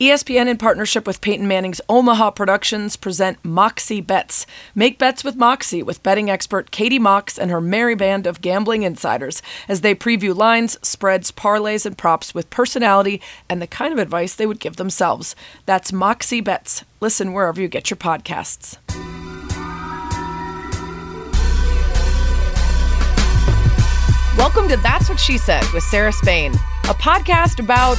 ESPN, in partnership with Peyton Manning's Omaha Productions, present Moxie Bets. Make bets with Moxie with betting expert Katie Mox and her merry band of gambling insiders as they preview lines, spreads, parlays, and props with personality and the kind of advice they would give themselves. That's Moxie Bets. Listen wherever you get your podcasts. Welcome to That's What She Said with Sarah Spain, a podcast about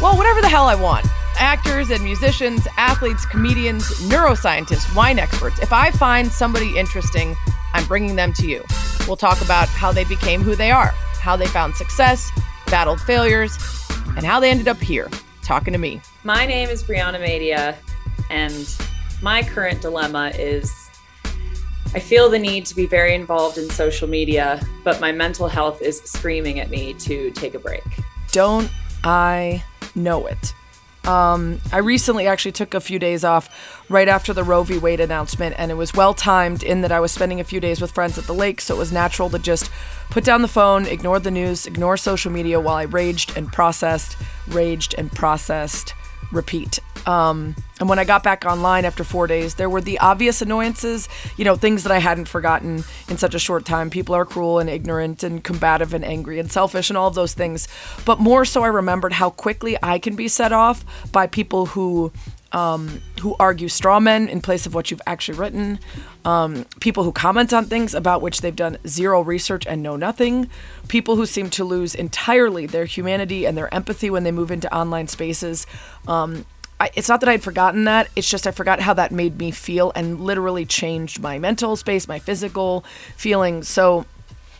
well, whatever the hell I want. Actors and musicians, athletes, comedians, neuroscientists, wine experts. If I find somebody interesting, I'm bringing them to you. We'll talk about how they became who they are, how they found success, battled failures, and how they ended up here talking to me. My name is Brianna Madia, and my current dilemma is I feel the need to be very involved in social media, but my mental health is screaming at me to take a break. Don't I know it. Um, I recently actually took a few days off right after the Roe v. Wade announcement, and it was well timed in that I was spending a few days with friends at the lake, so it was natural to just put down the phone, ignore the news, ignore social media while I raged and processed, raged and processed, repeat. Um, and when I got back online after four days, there were the obvious annoyances, you know, things that I hadn't forgotten in such a short time. People are cruel and ignorant and combative and angry and selfish and all of those things. But more so, I remembered how quickly I can be set off by people who um, who argue straw men in place of what you've actually written, um, people who comment on things about which they've done zero research and know nothing, people who seem to lose entirely their humanity and their empathy when they move into online spaces. Um, I, it's not that I'd forgotten that. It's just I forgot how that made me feel and literally changed my mental space, my physical feelings. So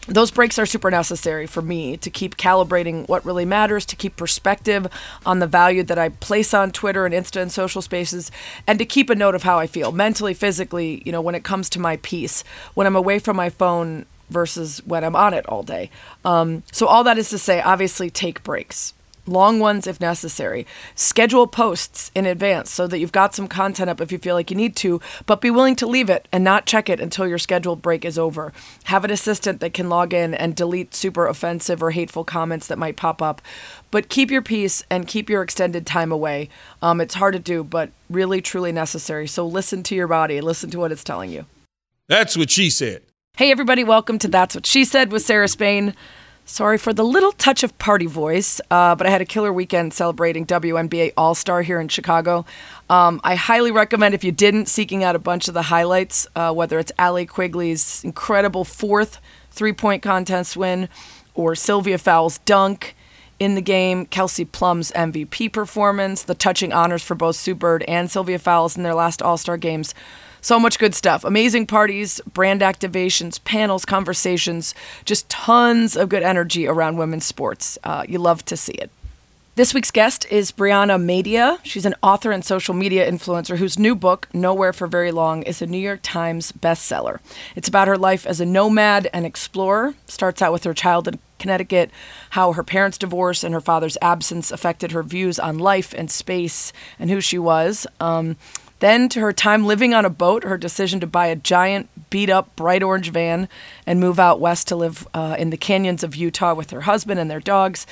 those breaks are super necessary for me to keep calibrating what really matters, to keep perspective on the value that I place on Twitter and Insta and social spaces, and to keep a note of how I feel mentally, physically, you know, when it comes to my peace, when I'm away from my phone versus when I'm on it all day. Um, so, all that is to say, obviously, take breaks long ones if necessary. Schedule posts in advance so that you've got some content up if you feel like you need to, but be willing to leave it and not check it until your scheduled break is over. Have an assistant that can log in and delete super offensive or hateful comments that might pop up. But keep your peace and keep your extended time away. Um, it's hard to do, but really, truly necessary. So listen to your body, listen to what it's telling you. That's what she said. Hey, everybody, welcome to That's What She Said with Sarah Spain. Sorry for the little touch of party voice, uh, but I had a killer weekend celebrating WNBA All Star here in Chicago. Um, I highly recommend, if you didn't, seeking out a bunch of the highlights, uh, whether it's Allie Quigley's incredible fourth three point contest win or Sylvia Fowles' dunk in the game, Kelsey Plum's MVP performance, the touching honors for both Sue Bird and Sylvia Fowles in their last All Star games. So much good stuff. Amazing parties, brand activations, panels, conversations, just tons of good energy around women's sports. Uh, you love to see it. This week's guest is Brianna Madia. She's an author and social media influencer whose new book, Nowhere for Very Long, is a New York Times bestseller. It's about her life as a nomad and explorer. Starts out with her childhood in Connecticut, how her parents' divorce and her father's absence affected her views on life and space and who she was. Um, then to her time living on a boat, her decision to buy a giant, beat up, bright orange van and move out west to live uh, in the canyons of Utah with her husband and their dogs.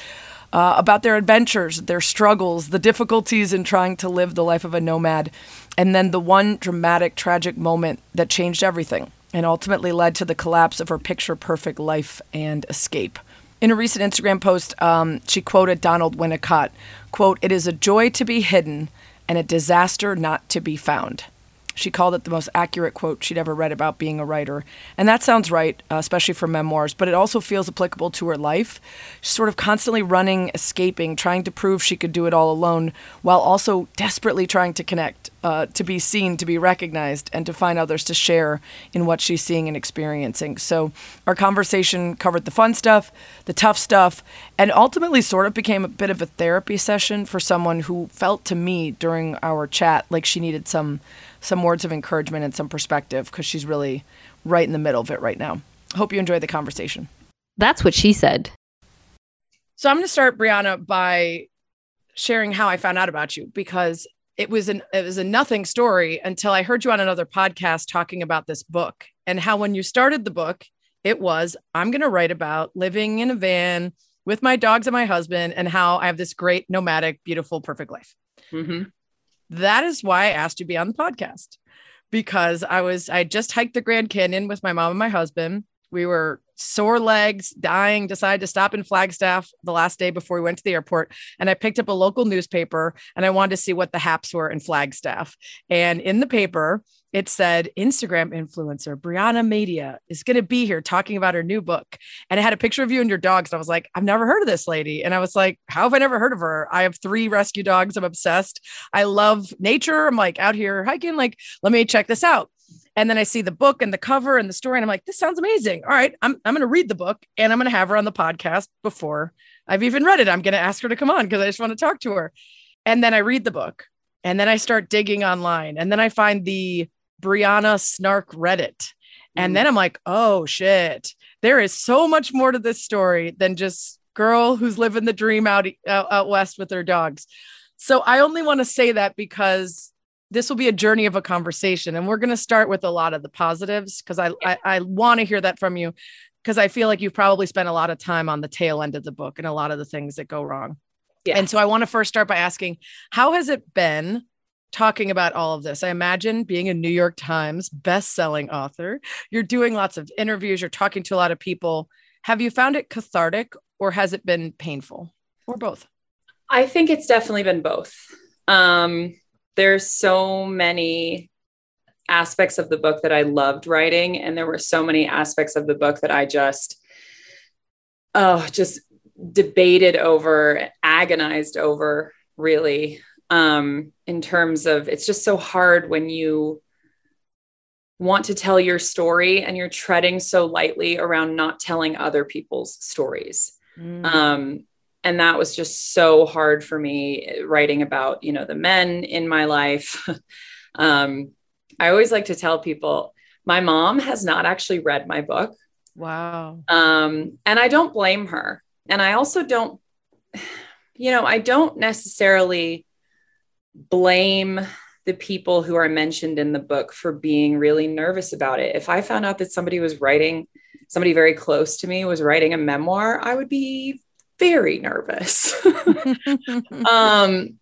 Uh, about their adventures, their struggles, the difficulties in trying to live the life of a nomad, and then the one dramatic, tragic moment that changed everything and ultimately led to the collapse of her picture perfect life and escape. In a recent Instagram post, um, she quoted Donald Winnicott, quote, It is a joy to be hidden and a disaster not to be found. She called it the most accurate quote she'd ever read about being a writer. And that sounds right, uh, especially for memoirs, but it also feels applicable to her life. She's sort of constantly running, escaping, trying to prove she could do it all alone, while also desperately trying to connect, uh, to be seen, to be recognized, and to find others to share in what she's seeing and experiencing. So our conversation covered the fun stuff, the tough stuff, and ultimately sort of became a bit of a therapy session for someone who felt to me during our chat like she needed some some words of encouragement and some perspective because she's really right in the middle of it right now. Hope you enjoy the conversation. That's what she said. So I'm going to start, Brianna, by sharing how I found out about you because it was an it was a nothing story until I heard you on another podcast talking about this book and how when you started the book, it was I'm going to write about living in a van with my dogs and my husband and how I have this great nomadic, beautiful, perfect life. Mm-hmm. That is why I asked you to be on the podcast because I was I just hiked the Grand Canyon with my mom and my husband. We were sore legs, dying, decided to stop in Flagstaff the last day before we went to the airport. And I picked up a local newspaper and I wanted to see what the haps were in Flagstaff. And in the paper, it said Instagram influencer Brianna Madia is going to be here talking about her new book. And it had a picture of you and your dogs. And I was like, I've never heard of this lady. And I was like, how have I never heard of her? I have three rescue dogs. I'm obsessed. I love nature. I'm like out here hiking. Like, let me check this out. And then I see the book and the cover and the story, and I'm like, this sounds amazing. All right, I'm, I'm going to read the book and I'm going to have her on the podcast before I've even read it. I'm going to ask her to come on because I just want to talk to her. And then I read the book and then I start digging online and then I find the Brianna Snark Reddit. And mm. then I'm like, oh shit, there is so much more to this story than just girl who's living the dream out, out, out west with her dogs. So I only want to say that because this will be a journey of a conversation and we're going to start with a lot of the positives because I, I, I want to hear that from you because I feel like you've probably spent a lot of time on the tail end of the book and a lot of the things that go wrong. Yeah. And so I want to first start by asking how has it been talking about all of this? I imagine being a New York Times best-selling author, you're doing lots of interviews, you're talking to a lot of people. Have you found it cathartic or has it been painful or both? I think it's definitely been both. Um, there's so many aspects of the book that I loved writing, and there were so many aspects of the book that I just, oh, just debated over, agonized over, really. Um, in terms of it's just so hard when you want to tell your story and you're treading so lightly around not telling other people's stories. Mm. Um, and that was just so hard for me writing about you know the men in my life. Um, i always like to tell people my mom has not actually read my book. Wow. Um, and i don't blame her. And i also don't you know i don't necessarily blame the people who are mentioned in the book for being really nervous about it. If i found out that somebody was writing somebody very close to me was writing a memoir i would be very nervous. um,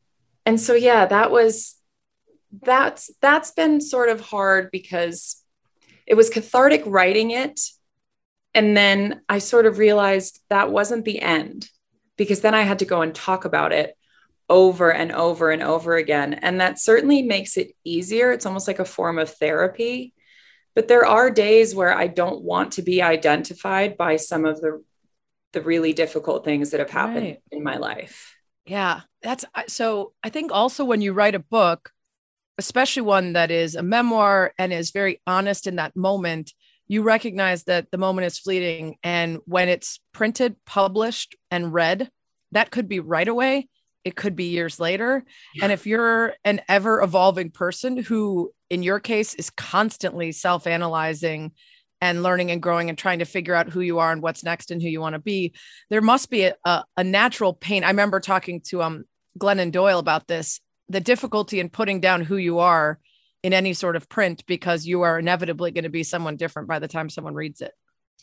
and so yeah, that was that's that's been sort of hard because it was cathartic writing it. And then I sort of realized that wasn't the end because then I had to go and talk about it over and over and over again. And that certainly makes it easier. It's almost like a form of therapy. But there are days where I don't want to be identified by some of the the really difficult things that have happened right. in my life. Yeah, that's so. I think also when you write a book, especially one that is a memoir and is very honest in that moment, you recognize that the moment is fleeting. And when it's printed, published, and read, that could be right away. It could be years later. Yeah. And if you're an ever evolving person who, in your case, is constantly self analyzing and learning and growing and trying to figure out who you are and what's next and who you want to be there must be a, a, a natural pain. I remember talking to um glennon doyle about this the difficulty in putting down who you are in any sort of print because you are inevitably going to be someone different by the time someone reads it.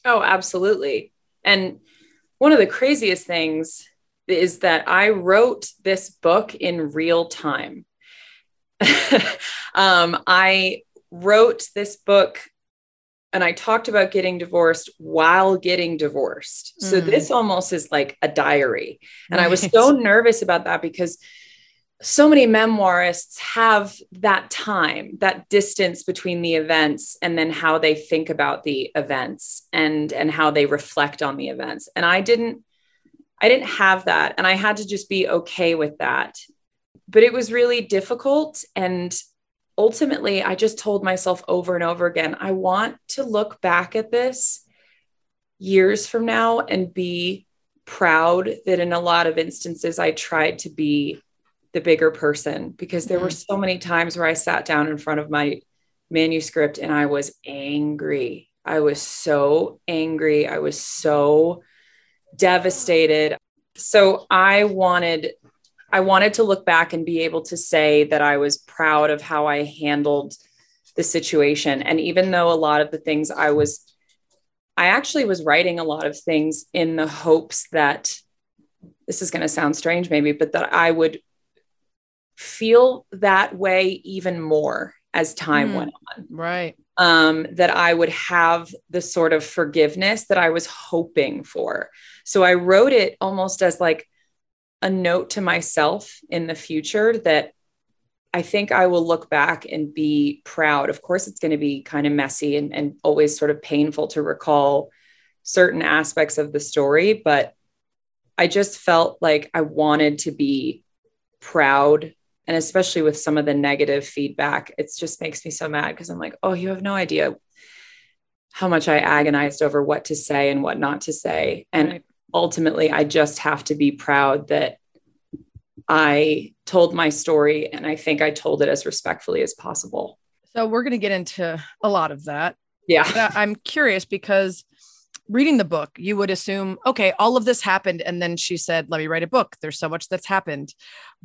Oh absolutely. And one of the craziest things is that i wrote this book in real time. Um, i wrote this book and I talked about getting divorced while getting divorced. Mm. So this almost is like a diary. And right. I was so nervous about that because so many memoirists have that time, that distance between the events and then how they think about the events and and how they reflect on the events. And I didn't I didn't have that and I had to just be okay with that. But it was really difficult and ultimately, I just told myself over and over again I want to look back at this years from now and be proud that in a lot of instances I tried to be the bigger person because there were mm-hmm. so many times where I sat down in front of my manuscript and I was angry. I was so angry. I was so devastated. So I wanted I wanted to look back and be able to say that I was proud of how I handled the situation. And even though a lot of the things I was, I actually was writing a lot of things in the hopes that this is going to sound strange, maybe, but that I would feel that way even more as time mm, went on. Right. Um, that I would have the sort of forgiveness that I was hoping for. So I wrote it almost as like a note to myself in the future that I think I will look back and be proud. Of course, it's going to be kind of messy and, and always sort of painful to recall certain aspects of the story, but I just felt like I wanted to be proud. And especially with some of the negative feedback, it just makes me so mad because I'm like, oh, you have no idea how much I agonized over what to say and what not to say. And. Ultimately, I just have to be proud that I told my story and I think I told it as respectfully as possible. So we're going to get into a lot of that. Yeah. I'm curious because reading the book, you would assume, okay, all of this happened. And then she said, let me write a book. There's so much that's happened.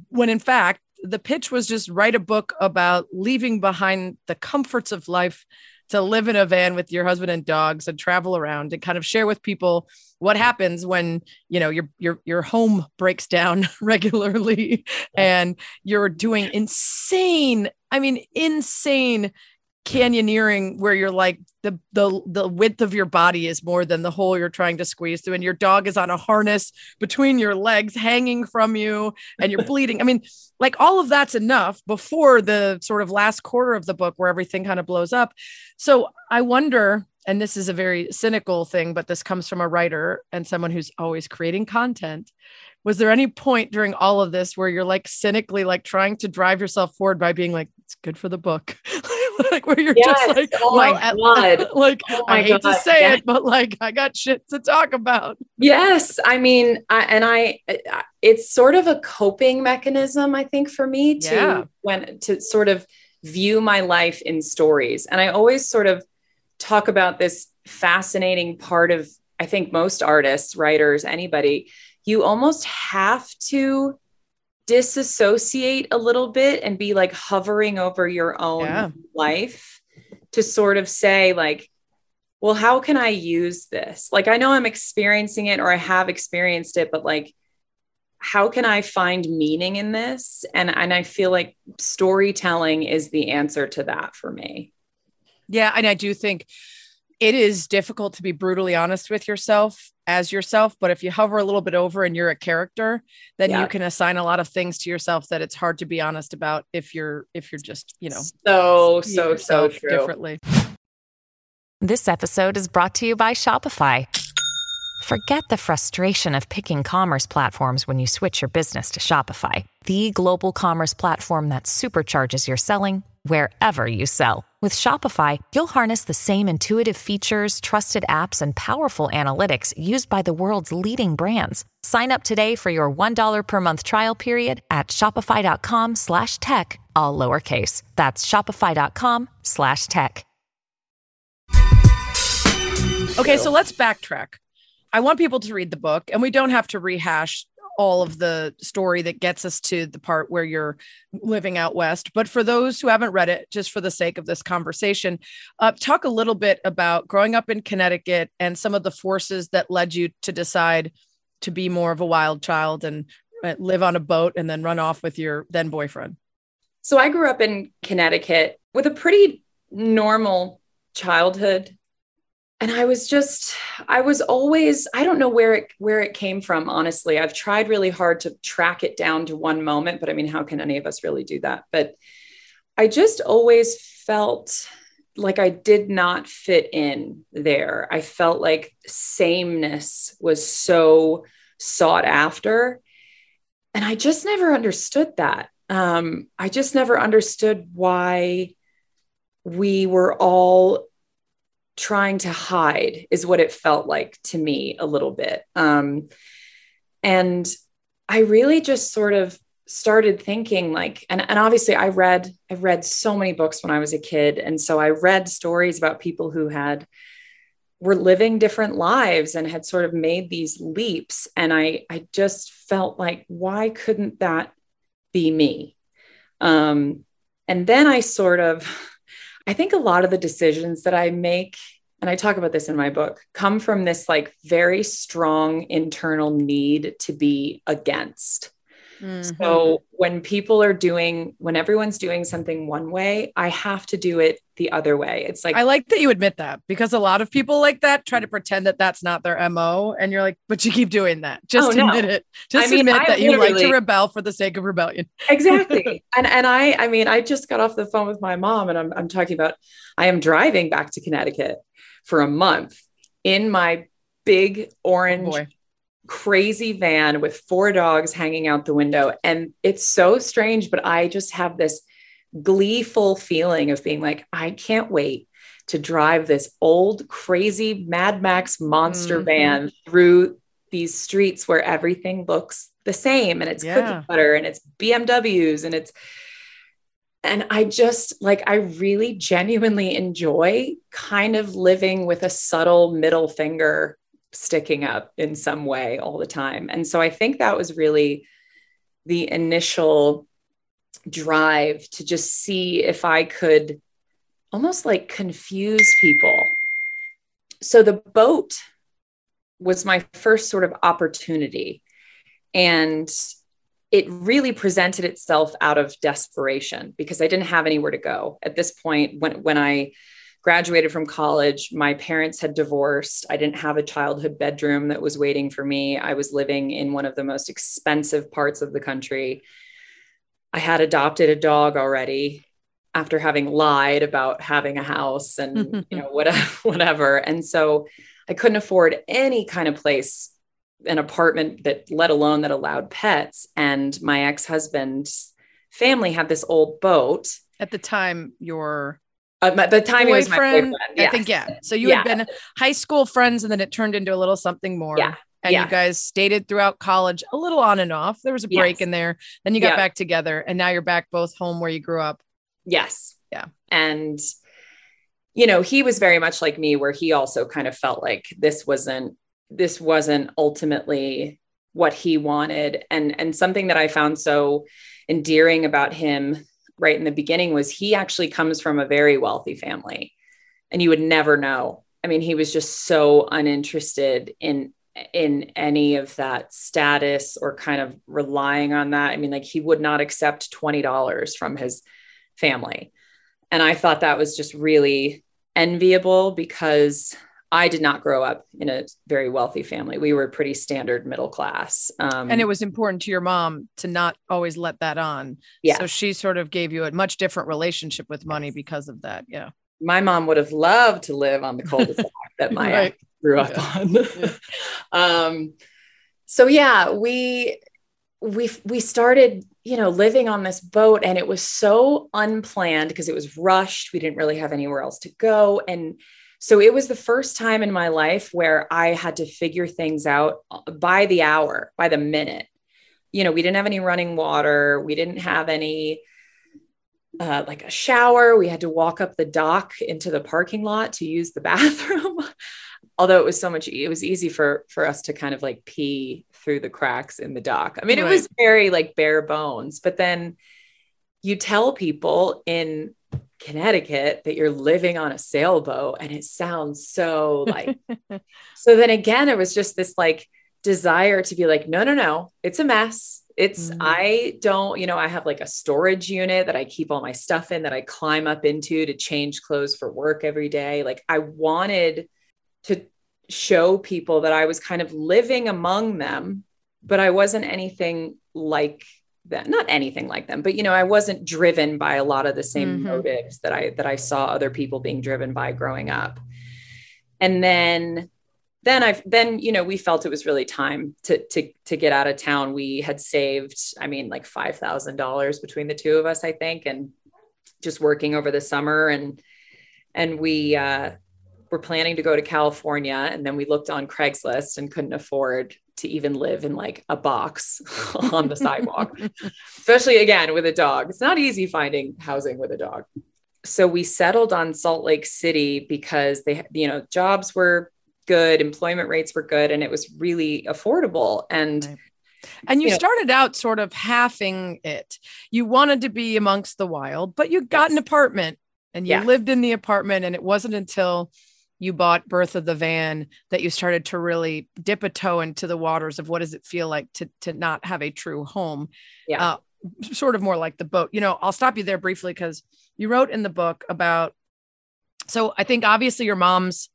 When in fact, the pitch was just write a book about leaving behind the comforts of life to live in a van with your husband and dogs and travel around and kind of share with people what happens when you know your your your home breaks down regularly and you're doing insane i mean insane canyoneering where you're like the the the width of your body is more than the hole you're trying to squeeze through and your dog is on a harness between your legs hanging from you and you're bleeding. I mean like all of that's enough before the sort of last quarter of the book where everything kind of blows up. So i wonder and this is a very cynical thing but this comes from a writer and someone who's always creating content. Was there any point during all of this where you're like cynically like trying to drive yourself forward by being like it's good for the book like where you're yes. just like oh my god like oh i hate god. to say it but like i got shit to talk about yes i mean I, and I, it's sort of a coping mechanism i think for me to yeah. when to sort of view my life in stories and i always sort of talk about this fascinating part of i think most artists writers anybody you almost have to disassociate a little bit and be like hovering over your own yeah. life to sort of say like well how can i use this? Like i know i'm experiencing it or i have experienced it but like how can i find meaning in this? And and i feel like storytelling is the answer to that for me. Yeah and i do think it is difficult to be brutally honest with yourself as yourself but if you hover a little bit over and you're a character then yeah. you can assign a lot of things to yourself that it's hard to be honest about if you're if you're just you know so so so true. differently this episode is brought to you by shopify forget the frustration of picking commerce platforms when you switch your business to shopify the global commerce platform that supercharges your selling wherever you sell. With Shopify, you'll harness the same intuitive features, trusted apps, and powerful analytics used by the world's leading brands. Sign up today for your $1 per month trial period at shopify.com slash tech, all lowercase. That's shopify.com slash tech. Okay, so let's backtrack. I want people to read the book, and we don't have to rehash all of the story that gets us to the part where you're living out west. But for those who haven't read it, just for the sake of this conversation, uh, talk a little bit about growing up in Connecticut and some of the forces that led you to decide to be more of a wild child and uh, live on a boat and then run off with your then boyfriend. So I grew up in Connecticut with a pretty normal childhood and i was just i was always i don't know where it where it came from honestly. I've tried really hard to track it down to one moment but i mean how can any of us really do that? But i just always felt like i did not fit in there. I felt like sameness was so sought after. And i just never understood that. Um, i just never understood why we were all trying to hide is what it felt like to me a little bit. Um, and i really just sort of started thinking like and, and obviously i read i read so many books when i was a kid. And so i read stories about people who had were living different lives and had sort of made these leaps. And i i just felt like why couldn't that be me? Um, and then i sort of I think a lot of the decisions that I make, and I talk about this in my book, come from this like very strong internal need to be against. Mhm. So when people are doing, when everyone's doing something one way, I have to do it the other way. It's like, I like that you admit that because a lot of people like that try to pretend that that's not their MO. And you're like, but you keep doing that. Just Oh, no. admit it. Just mean, admit I that you like to rebel for the sake of rebellion. exactly. and and I, I mean, I just got off the phone with my mom, and I'm I'm talking about I am driving back to Connecticut for a month in my big orange Boy. Crazy van with four dogs hanging out the window. And it's so strange, but I just have this gleeful feeling of being like, I can't wait to drive this old, crazy Mad Max monster Mhm. van through these streets where everything looks the same and it's Yeah. cookie cutter and it's BMWs and it's and I just like I really genuinely enjoy kind of living with a subtle middle finger sticking up in some way all the time. And so I think that was really the initial drive to just see if I could almost like confuse people. So the boat was my first sort of opportunity. And it really presented itself out of desperation because I didn't have anywhere to go. At this point, when, when I graduated from college, my parents had divorced. I didn't have a childhood bedroom that was waiting for me. I was living in one of the most expensive parts of the country. I had adopted a dog already after having lied about having a house and you know whatever whatever. And so I couldn't afford any kind of place an apartment that let alone that allowed pets and my ex-husband's family had this old boat At the time, your uh, at the time he was my boyfriend, boyfriend I think, yeah. So you Yeah. had been high school friends and then it turned into a little something more. Yeah. And Yeah. you guys dated throughout college, a little on and off. There was a break Yes. in there. Then you got Yeah. back together and now you're back both home where you grew up. Yes. Yeah. And, you know, he was very much like me, where he also kind of felt like this wasn't, this wasn't ultimately what he wanted. And, and something that I found so endearing about him right in the beginning was he actually comes from a very wealthy family and you would never know. I mean, he was just so uninterested in in any of that status or kind of relying on that. I mean, like he would not accept $20 from his family. And I thought that was just really enviable because I did not grow up in a very wealthy family. We were pretty standard middle class. Um, And it was important to your mom to not always let that on. yeah. So she sort of gave you a much different relationship with money because of that. Yeah. my mom would have loved to live on the cul-de-sac that my Right. grew up Yeah. on. um, so yeah, we we we started, you know, living on this boat, and it was so unplanned because it was rushed. We didn't really have anywhere else to go, and so it was the first time in my life where I had to figure things out uh, by the hour, by the minute. You know, we didn't have any running water. We didn't have any uh, like a shower. We had to walk up the dock into the parking lot to use the bathroom. Although it was so much, it was easy for for us to kind of like pee through the cracks in the dock. I mean, it was very like bare bones. But then you tell people in Connecticut that you're living on a sailboat, and it sounds so like. so then again, it was just this like desire to be like, no, no, no, it's a mess. It's, Mhm. I don't, you know, I have like a storage unit that I keep all my stuff in that I climb up into to change clothes for work every day. Like, I wanted to show people that I was kind of living among them, but I wasn't anything like that. Not anything like them, but you know, I wasn't driven by a lot of the same Mhm. motives that I that I saw other people being driven by growing up. And then then I've then you know we felt it was really time to to to get out of town. We had saved, I mean, like five thousand dollars between the two of us, I think, and just working over the summer and and we uh were planning to go to California and then we looked on Craigslist and couldn't afford to even live in like a box on the sidewalk, especially again with a dog. It's not easy finding housing with a dog. So we settled on Salt Lake City because they, you know, jobs were good, employment rates were good, and it was really affordable. And Right. And you you know- started out sort of halving it. You wanted to be amongst the wild, but you got an apartment and you Yes. lived in the apartment. And it wasn't until you bought Bertha the Van that you started to really dip a toe into the waters of what does it feel like to to not have a true home. Yeah. Uh, sort of more like the boat. You know, I'll stop you there briefly because you wrote in the book about so I think obviously your mom's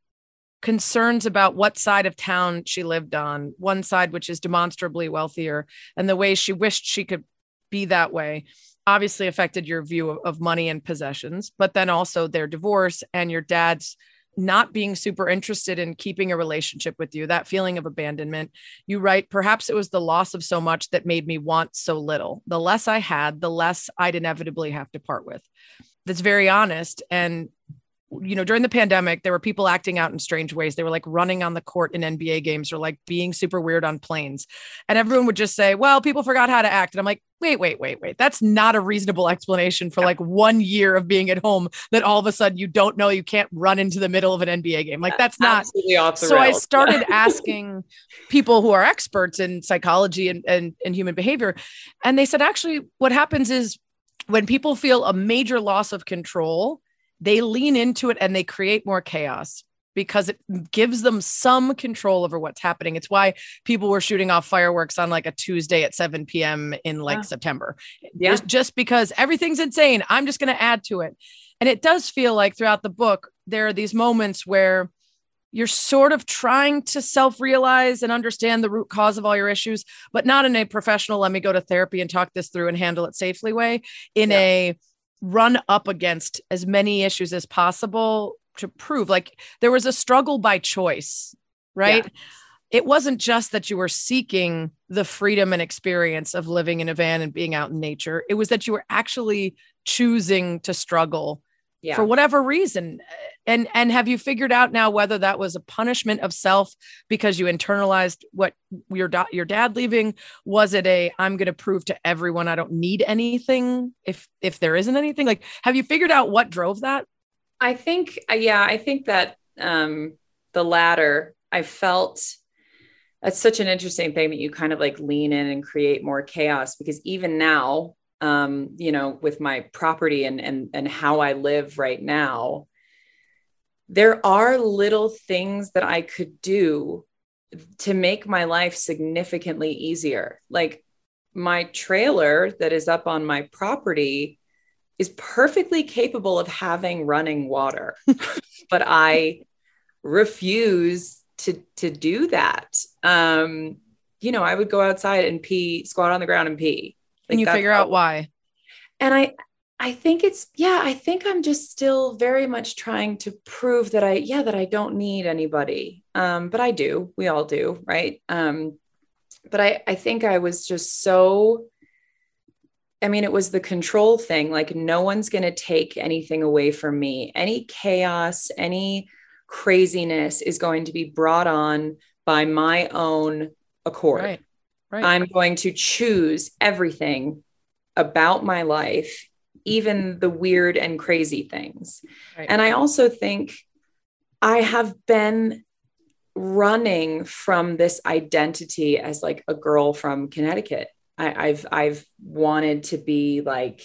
concerns about what side of town she lived on, one side which is demonstrably wealthier, and the way she wished she could be that way obviously affected your view of, of money and possessions, but then also their divorce and your dad's not being super interested in keeping a relationship with you, that feeling of abandonment. You write, perhaps it was the loss of so much that made me want so little. The less I had, the less I'd inevitably have to part with. That's very honest. And you know, during the pandemic, there were people acting out in strange ways. They were like running on the court in NBA games or like being super weird on planes. And everyone would just say, well, people forgot how to act. And I'm like, wait, wait, wait, wait. That's not a reasonable explanation for like one year of being at home that all of a sudden you don't know you can't run into the middle of an NBA game. Like that's not Absolutely off the so I started asking people who are experts in psychology and, and, and human behavior. And they said, actually, what happens is when people feel a major loss of control, they lean into it and they create more chaos because it gives them some control over what's happening. It's why people were shooting off fireworks on like a Tuesday at 7 p.m. in like Yeah. September. Yeah. Just, just because everything's insane. I'm just going to add to it. And it does feel like throughout the book, there are these moments where you're sort of trying to self realize and understand the root cause of all your issues, but not in a professional, let me go to therapy and talk this through and handle it safely way, in Yeah. a run up against as many issues as possible to prove like there was a struggle by choice, right? It wasn't just that you were seeking the freedom and experience of living in a van and being out in nature. It was that you were actually choosing to struggle yeah. for whatever reason and and have you figured out now whether that was a punishment of self because you internalized what your da- your dad leaving? Was it a i'm going to prove to everyone i don't need anything if if there isn't anything like have you figured out what drove that? I think, uh, yeah, I think that um, the latter, I felt that's such an interesting thing that you kind of like lean in and create more chaos because even now, um, you know, with my property and and and how I live right now, there are little things that I could do to make my life significantly easier. Like my trailer that is up on my property is perfectly capable of having running water, but I refuse to to do that. Um, you know, I would go outside and pee, squat on the ground and pee. And you figure out why and I I think it's yeah, I think I'm just still very much trying to prove that I yeah, that I don't need anybody. Um, but I do. We all do, right? Um, but I I think I was just so I mean, it was the control thing. Like, no one's going to take anything away from me. Any chaos, any craziness is going to be brought on by my own accord. right right I'm going to choose everything about my life, even the weird and crazy things. right. And I also think I have been running from this identity as like a girl from Connecticut. I, I've I've wanted to be like,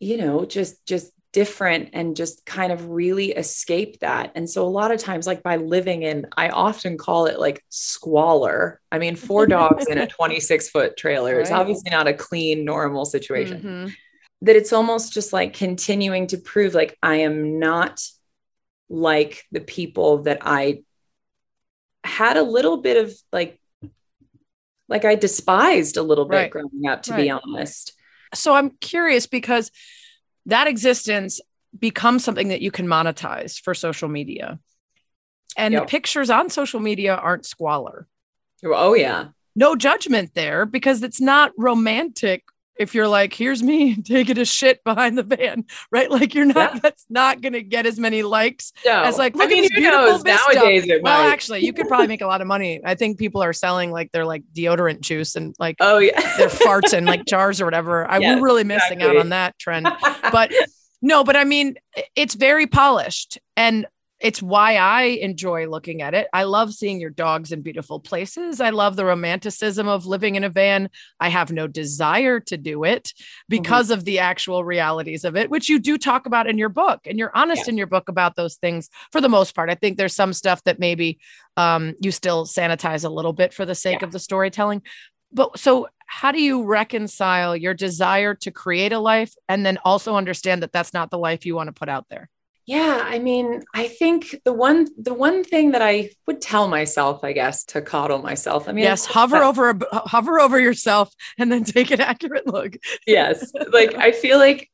you know, just just different and just kind of really escape that. And so a lot of times, like by living in, I often call it like squalor. I mean, four dogs in a 26 foot trailer is obviously not a clean, normal situation Mhm. that it's almost just like continuing to prove like I am not like the people that I had a little bit of like like I despised a little bit Right. growing up to be honest. so i'm curious because that existence becomes something that you can monetize for social media. And the pictures on social media aren't squalor. Oh yeah. no judgment there because it's not romantic if you're like here's me taking a shit behind the van right like you're not Yeah. that's not going to get as many likes No. as like I look mean, at this beautiful knows? vista. Nowadays it well might. actually you could probably make a lot of money i think people are selling like their like deodorant juice and like Oh yeah. their farts and like jars or whatever i Yes, we're really missing out on that trend but no but i mean it's very polished and it's why I enjoy looking at it. I love seeing your dogs in beautiful places. I love the romanticism of living in a van. I have no desire to do it Mm-hmm. because of the actual realities of it, which you do talk about in your book. And you're honest Yeah. in your book about those things for the most part. I think there's some stuff that maybe um, you still sanitize a little bit for the sake Yeah. of the storytelling. But so, how do you reconcile your desire to create a life and then also understand that that's not the life you want to put out there? Yeah, I mean, I think the one the one thing that I would tell myself, I guess, to coddle myself. I mean, yes, hover that- over hover over yourself and then take an accurate look. yes like i feel like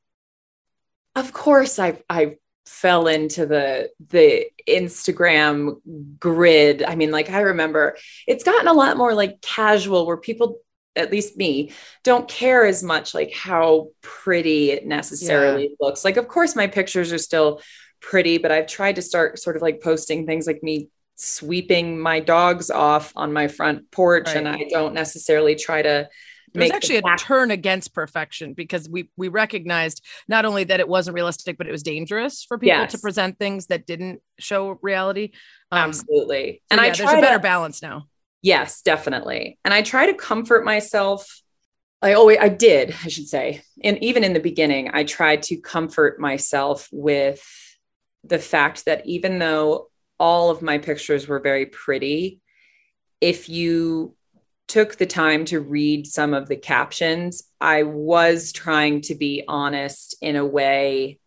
of course i i fell into the the instagram grid i mean like i remember it's gotten a lot more like casual where people at least me don't care as much like how pretty it necessarily looks like of course my pictures are still pretty but i've tried to start sort of like posting things like me sweeping my dogs off on my front porch and i don't necessarily try to There's the actually a turn against perfection because we we recognized not only that it wasn't realistic, but it was dangerous for people to present things that didn't show reality. Um, Absolutely. so and yeah, I there's try a better to, balance now. yes, definitely. And I try to comfort myself. I always, I did, I should say. And even in the beginning, I tried to comfort myself with the fact that even though all of my pictures were very pretty, if you took the time to read some of the captions, I was trying to be honest in a way.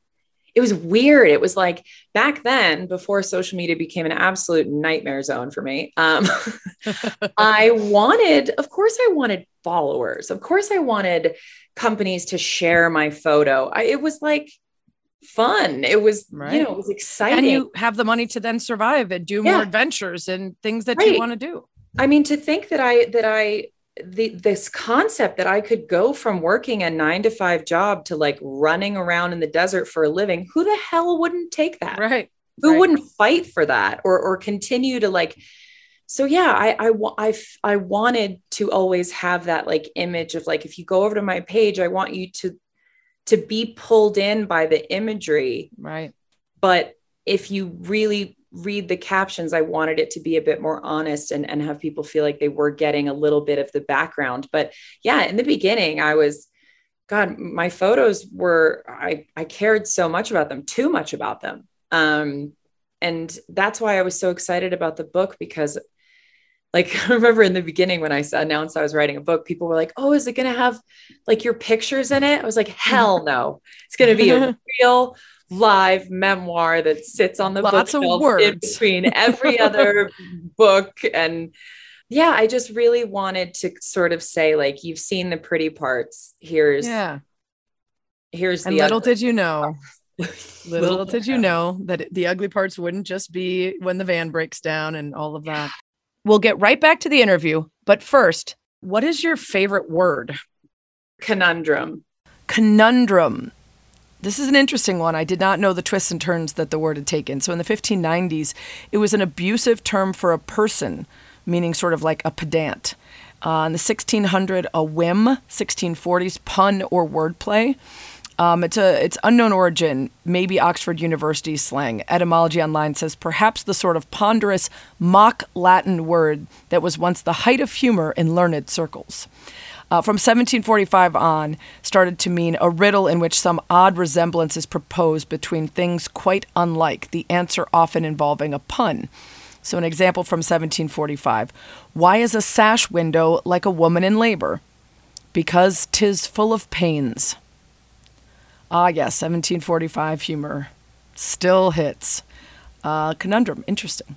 It was weird. It was like back then, before social media became an absolute nightmare zone for me. Um, I wanted, of course, I wanted followers. Of course, I wanted companies to share my photo. I, it was like fun. It was, Right. you know, it was exciting. and you have the money to then survive and do more adventures and things that you want to do. I mean, to think that I that I the this concept that I could go from working a nine to five job to like running around in the desert for a living, who the hell wouldn't take that? Right. Who right. wouldn't fight for that or or continue to like? So yeah, I I I, I wanted to always have that like image of like if you go over to my page, I want you to to be pulled in by the imagery Right. but if you really read the captions i wanted it to be a bit more honest and, and have people feel like they were getting a little bit of the background but yeah in the beginning i was god my photos were i i cared so much about them too much about them um and that's why i was so excited about the book because like I remember in the beginning when I announced I was writing a book, people were like, "Oh, is it going to have like your pictures in it?" I was like, "Hell no! It's going to be a real live memoir that sits on the Lots of bookshelf in between every other book." And yeah, I just really wanted to sort of say, like, you've seen the pretty parts. Here's Yeah. here's And the little did you know, parts. little did you know that the ugly parts wouldn't just be when the van breaks down and all of that. We'll get right back to the interview, but first, what is your favorite word? conundrum. conundrum. This is an interesting one. I did not know the twists and turns that the word had taken. So in the 1590s, it was an abusive term for a person, meaning sort of like a pedant. Uh, in the 1600, a whim, 1640s, pun or wordplay. Um, it's a it's unknown origin, maybe Oxford University slang. Etymology Online says perhaps the sort of ponderous mock Latin word that was once the height of humor in learned circles uh, from 1745 on started to mean a riddle in which some odd resemblance is proposed between things quite unlike, the answer often involving a pun. So, an example from 1745 Why is a sash window like a woman in labor? Because 'tis full of pains. Ah, yes, 1745 humor still hits. Uh, conundrum, interesting.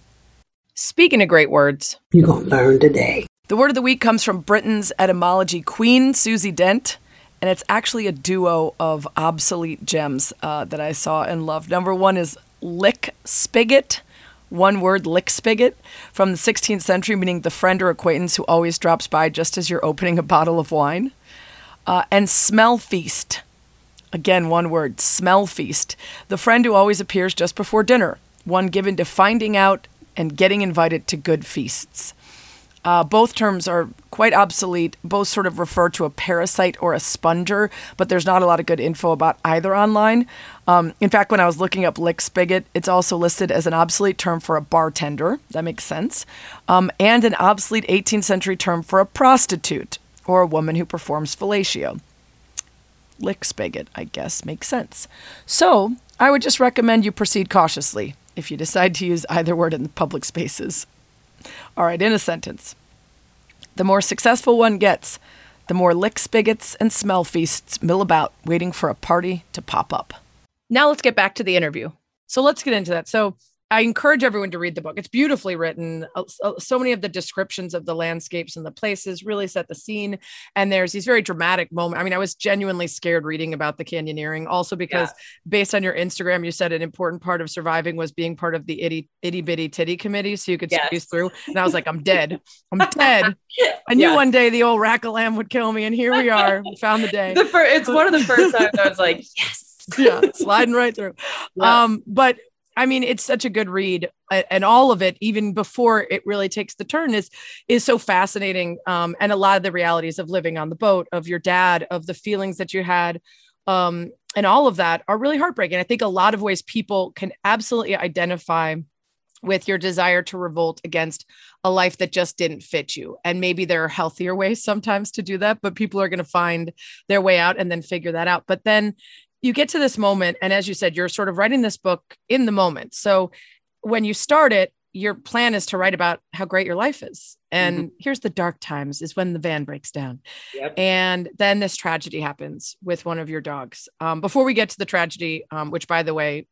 Speaking of great words, You're going to learn today. the word of the week comes from Britain's etymology queen, Susie Dent, and it's actually a duo of obsolete gems uh, that I saw and loved. Number one is lick spigot, one word, lick spigot, from the 16th century, meaning the friend or acquaintance who always drops by just as you're opening a bottle of wine. Uh, and smell feast, again, one word, smell feast, the friend who always appears just before dinner, one given to finding out and getting invited to good feasts. Uh, both terms are quite obsolete. Both sort of refer to a parasite or a sponger, but there's not a lot of good info about either online. Um, in fact, when I was looking up lick spigot, it's also listed as an obsolete term for a bartender. That makes sense. Um, and an obsolete 18th century term for a prostitute or a woman who performs fellatio. Lick spigot, I guess, makes sense. So I would just recommend you proceed cautiously if you decide to use either word in the public spaces. All right, in a sentence. The more successful one gets, the more lick spigots and smell feasts mill about, waiting for a party to pop up. Now let's get back to the interview. So let's get into that. So I encourage everyone to read the book. It's beautifully written. Uh, so many of the descriptions of the landscapes and the places really set the scene. And there's these very dramatic moments. I mean, I was genuinely scared reading about the canyoneering, also because yeah. based on your Instagram, you said an important part of surviving was being part of the itty itty bitty titty committee, so you could yes. squeeze through. And I was like, I'm dead. I'm dead. I knew one day the old rack of lamb would kill me, and here we are. We found the day. The fir- it's one of the first times I was like, yes. yeah, sliding right through. Yeah. Um, but I mean, it's such a good read, and all of it, even before it really takes the turn, is is so fascinating. Um, and a lot of the realities of living on the boat, of your dad, of the feelings that you had, um, and all of that are really heartbreaking. I think a lot of ways people can absolutely identify with your desire to revolt against a life that just didn't fit you. And maybe there are healthier ways sometimes to do that, but people are going to find their way out and then figure that out. But then you get to this moment and as you said you're sort of writing this book in the moment so when you start it your plan is to write about how great your life is and mm-hmm. here's the dark times is when the van breaks down yep. and then this tragedy happens with one of your dogs um, before we get to the tragedy um, which by the way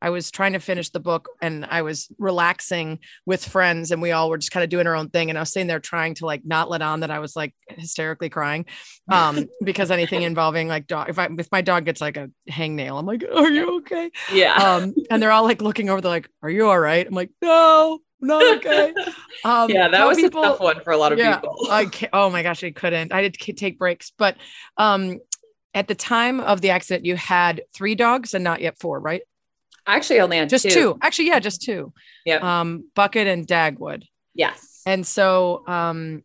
I was trying to finish the book and I was relaxing with friends and we all were just kind of doing our own thing. And I was sitting there trying to like not let on that I was like hysterically crying. Um, because anything involving like dog, if I, if my dog gets like a hangnail, I'm like, are you okay? Yeah. Um, and they're all like looking over, they're like, are you all right? I'm like, no, not okay. Um, yeah, that was people, a tough one for a lot of yeah, people. I can't, oh my gosh, I couldn't. I did take breaks, but um, at the time of the accident, you had three dogs and not yet four, right? Actually only just two. two. Actually, yeah, just two. Yeah. Um, Bucket and Dagwood. Yes. And so, um,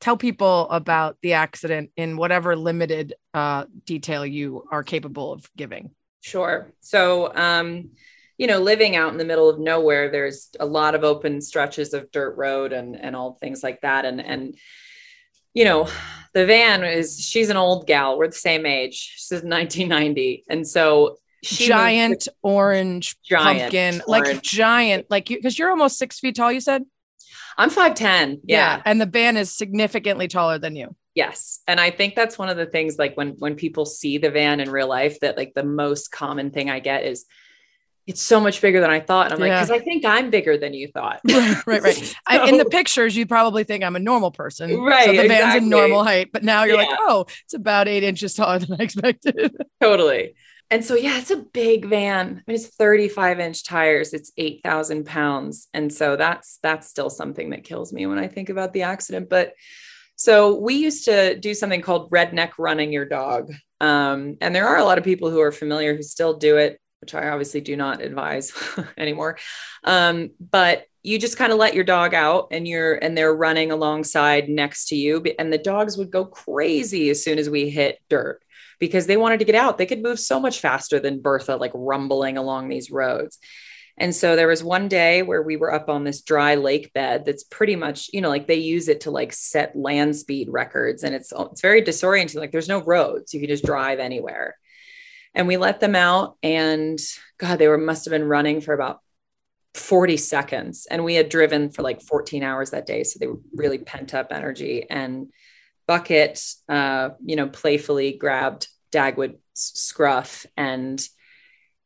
tell people about the accident in whatever limited uh, detail you are capable of giving. Sure. So, um, you know, living out in the middle of nowhere, there's a lot of open stretches of dirt road and and all things like that. And and you know, the van is she's an old gal. We're the same age. She's 1990, and so giant orange giant pumpkin, orange. like giant, like you, because you're almost six feet tall. You said. I'm five ten. Yeah. yeah, and the van is significantly taller than you. Yes, and I think that's one of the things. Like when when people see the van in real life, that like the most common thing I get is it's so much bigger than I thought. And I'm yeah. like, because I think I'm bigger than you thought. right, right. right. so, I, in the pictures, you probably think I'm a normal person. Right. So the exactly. van's in normal height, but now you're yeah. like, oh, it's about eight inches taller than I expected. totally and so yeah it's a big van. I mean, it's 35 inch tires. It's 8000 pounds. And so that's that's still something that kills me when i think about the accident. But so we used to do something called redneck running your dog. Um, and there are a lot of people who are familiar who still do it which i obviously do not advise anymore. Um, but you just kind of let your dog out and you're and they're running alongside next to you. And the dogs would go crazy as soon as we hit dirt because they wanted to get out. They could move so much faster than Bertha, like rumbling along these roads. And so there was one day where we were up on this dry lake bed that's pretty much, you know, like they use it to like set land speed records and it's it's very disorienting like there's no roads. You can just drive anywhere. And we let them out and god they were must have been running for about 40 seconds and we had driven for like 14 hours that day so they were really pent up energy and Bucket, uh, you know, playfully grabbed Dagwood's scruff and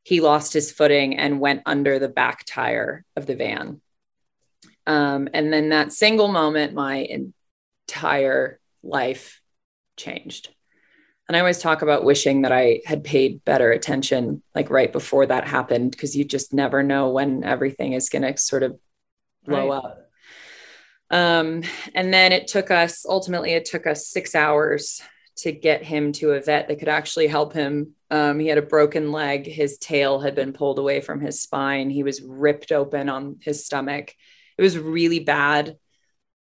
he lost his footing and went under the back tire of the van. Um, and then that single moment, my entire life changed. And I always talk about wishing that I had paid better attention, like right before that happened, because you just never know when everything is going to sort of blow right. up. Um, and then it took us, ultimately, it took us six hours to get him to a vet that could actually help him. Um, he had a broken leg. His tail had been pulled away from his spine. He was ripped open on his stomach. It was really bad.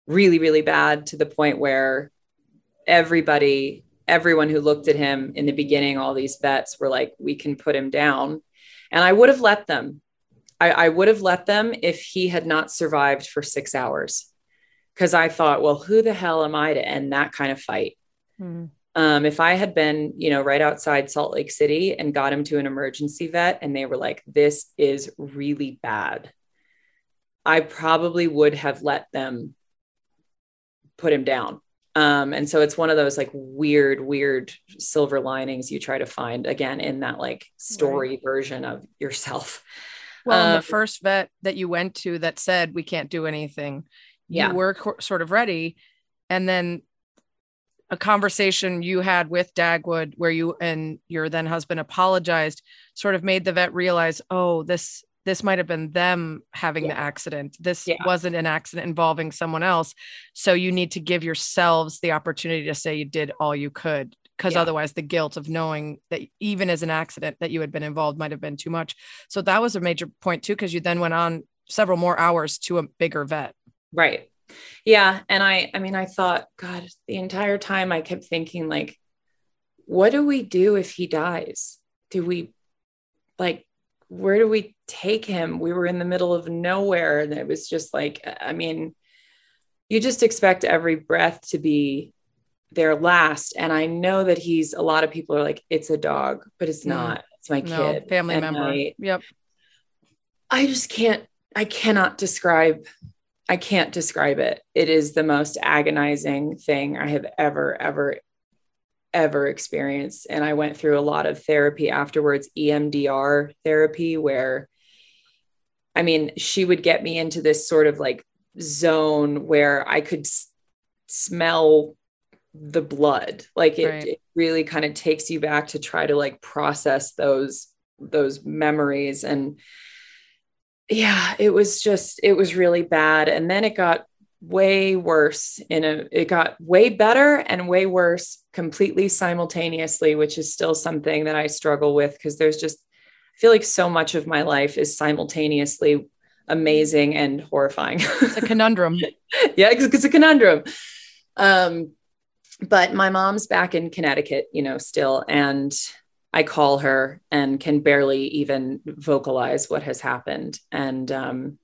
really, really bad to the point where everybody, everyone who looked at him in the beginning, all these vets were like, we can put him down. And I would have let them. I, I would have let them if he had not survived for six hours. Cause I thought, well, who the hell am I to end that kind of fight? Hmm. Um, if I had been, you know, right outside Salt Lake City and got him to an emergency vet and they were like, this is really bad, I probably would have let them put him down. Um, and so it's one of those like weird, weird silver linings you try to find again in that like story right. version of yourself. Well, um, the first vet that you went to that said we can't do anything, yeah. you were co- sort of ready. And then a conversation you had with Dagwood where you and your then husband apologized sort of made the vet realize, oh, this this might have been them having yeah. the accident. This yeah. wasn't an accident involving someone else. So you need to give yourselves the opportunity to say you did all you could because yeah. otherwise the guilt of knowing that even as an accident that you had been involved might have been too much. So that was a major point too because you then went on several more hours to a bigger vet. Right. Yeah, and I I mean I thought god the entire time I kept thinking like what do we do if he dies? Do we like where do we take him? We were in the middle of nowhere. And it was just like, I mean, you just expect every breath to be their last. And I know that he's a lot of people are like, it's a dog, but it's mm. not. It's my no, kid. Family and member. I, yep. I just can't, I cannot describe, I can't describe it. It is the most agonizing thing I have ever, ever ever experienced. And I went through a lot of therapy afterwards, EMDR therapy, where I mean, she would get me into this sort of like zone where I could s- smell the blood. Like it, right. it really kind of takes you back to try to like process those those memories and yeah it was just it was really bad. And then it got way worse in a it got way better and way worse completely simultaneously which is still something that i struggle with because there's just i feel like so much of my life is simultaneously amazing and horrifying. It's a conundrum. Yeah it's, it's a conundrum. Um but my mom's back in connecticut you know still. And i call her and can barely even vocalize what has happened and um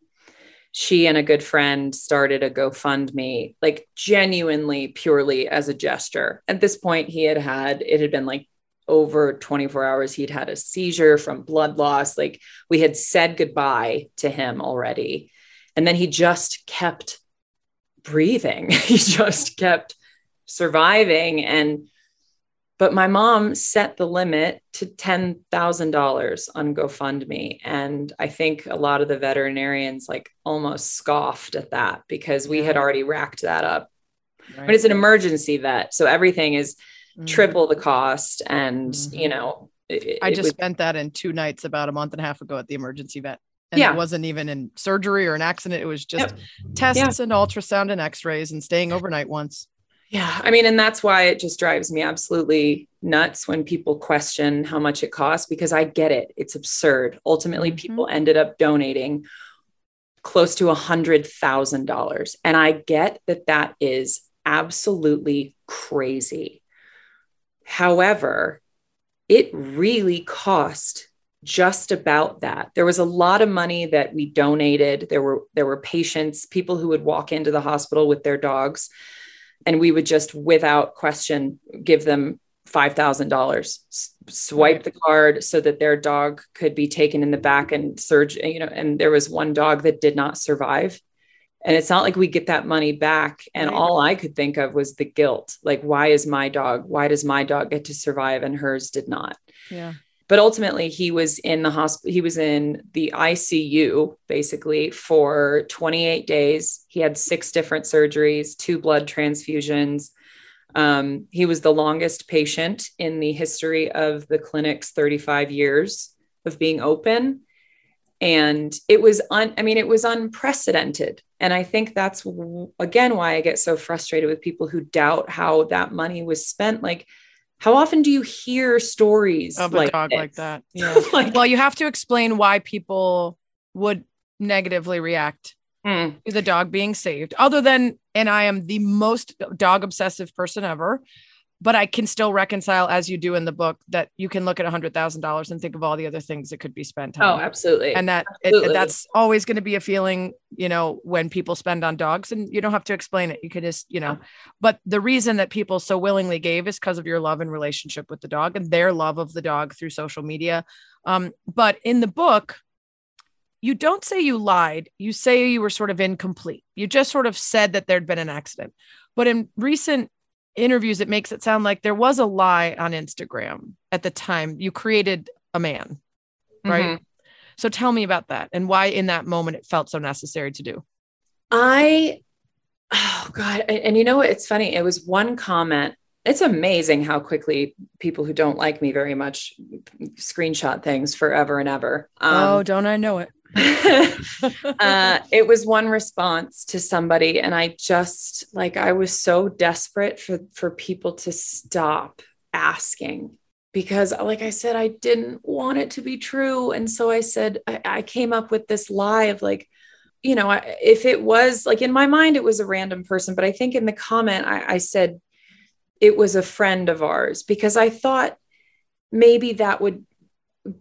she and a good friend started a GoFundMe, like genuinely purely as a gesture. At this point, he had had, it had been like over 24 hours. He'd had a seizure from blood loss. Like we had said goodbye to him already. And then he just kept breathing, he just kept surviving. And but my mom set the limit to $10,000 on GoFundMe. And I think a lot of the veterinarians like almost scoffed at that because we had already racked that up. Right. But it's an emergency vet. So everything is mm-hmm. triple the cost. And, mm-hmm. you know, it, I just was, spent that in two nights about a month and a half ago at the emergency vet. And yeah. it wasn't even in surgery or an accident. It was just yep. tests yeah. and ultrasound and x rays and staying overnight once. Yeah. I mean, and that's why it just drives me absolutely nuts when people question how much it costs because I get it. It's absurd. Ultimately, mm-hmm. people ended up donating close to a hundred thousand dollars. And I get that that is absolutely crazy. However, it really cost just about that. There was a lot of money that we donated. There were there were patients, people who would walk into the hospital with their dogs and we would just without question give them $5000 swipe the card so that their dog could be taken in the back and surge you know and there was one dog that did not survive. And it's not like we get that money back and all i could think of was the guilt. Like why is my dog why does my dog get to survive and hers did not? Yeah but ultimately he was in the hospital he was in the icu basically for 28 days. He had six different surgeries two blood transfusions. Um, he was the longest patient in the history of the clinic's 35 years of being open. And it was un, i mean it was unprecedented. And i think that's again why i get so frustrated with people who doubt how that money was spent. Like how often do you hear stories of like a dog this? like that? Yeah. like, well, you have to explain why people would negatively react Mm. to the dog being saved, other than, and I am the most dog obsessive person ever. But I can still reconcile, as you do in the book, that you can look at a hundred thousand dollars and think of all the other things that could be spent Oh, absolutely. and that it, that's always going to be a feeling, you know, when people spend on dogs, and you don't have to explain it. You can just, you know, but the reason that people so willingly gave is because of your love and relationship with the dog and their love of the dog through social media. Um, but in the book, you don't say you lied. You say you were sort of incomplete. You just sort of said that there'd been an accident. But in recent interviews, it makes it sound like there was a lie on Instagram at the time. You created a man, right? Mhm. So tell me about that and why in that moment it felt so necessary to do. I, oh God. And, you know what? It's funny. It was one comment. It's amazing how quickly people who don't like me very much screenshot things forever and ever. oh, Um, don't I know it? uh, it was one response to somebody, and I just like I was so desperate for for people to stop asking because, like I said, I didn't want it to be true, and so I said I, I came up with this lie of like, you know, I, if it was like in my mind, it was a random person, but I think in the comment I, I said it was a friend of ours because I thought maybe that would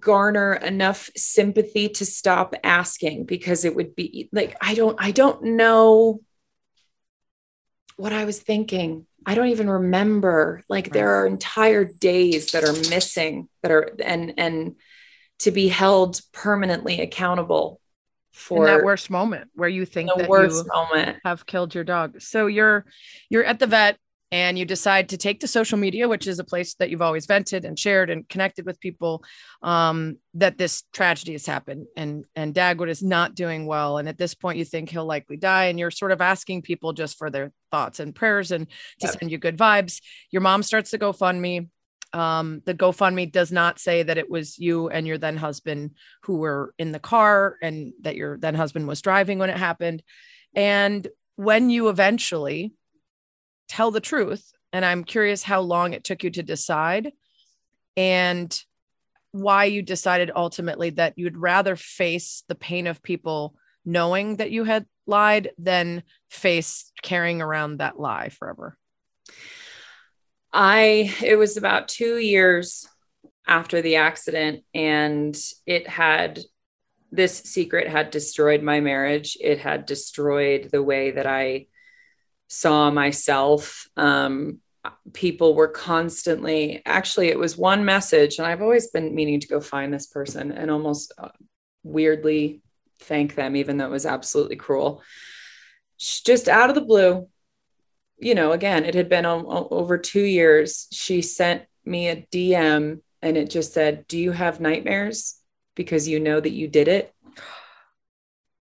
garner enough sympathy to stop asking because it would be like I don't I don't know what I was thinking. I don't even remember. Like there are entire days that are missing that are and and to be held permanently accountable for in that worst moment where you think the that worst you moment. have killed your dog. So you're you're at the vet and you decide to take to social media, which is a place that you've always vented and shared and connected with people. Um, that this tragedy has happened and and Dagwood is not doing well. And at this point, you think he'll likely die, and you're sort of asking people just for their thoughts and prayers and to Yep. send you good vibes. Your mom starts the GoFundMe. Um, the GoFundMe does not say that it was you and your then husband who were in the car and that your then husband was driving when it happened. And when you eventually tell the truth, and I'm curious how long it took you to decide and why you decided ultimately that you'd rather face the pain of people knowing that you had lied than face carrying around that lie forever. I it was about 2 years after the accident and it had this secret had destroyed my marriage. It had destroyed the way that I saw myself. Um, people were constantly, actually, it was one message, and I've always been meaning to go find this person and almost uh, weirdly thank them, even though it was absolutely cruel. Just out of the blue, you know, again, it had been o- o- over two years. She sent me a DM and it just said, Do you have nightmares? Because you know that you did it.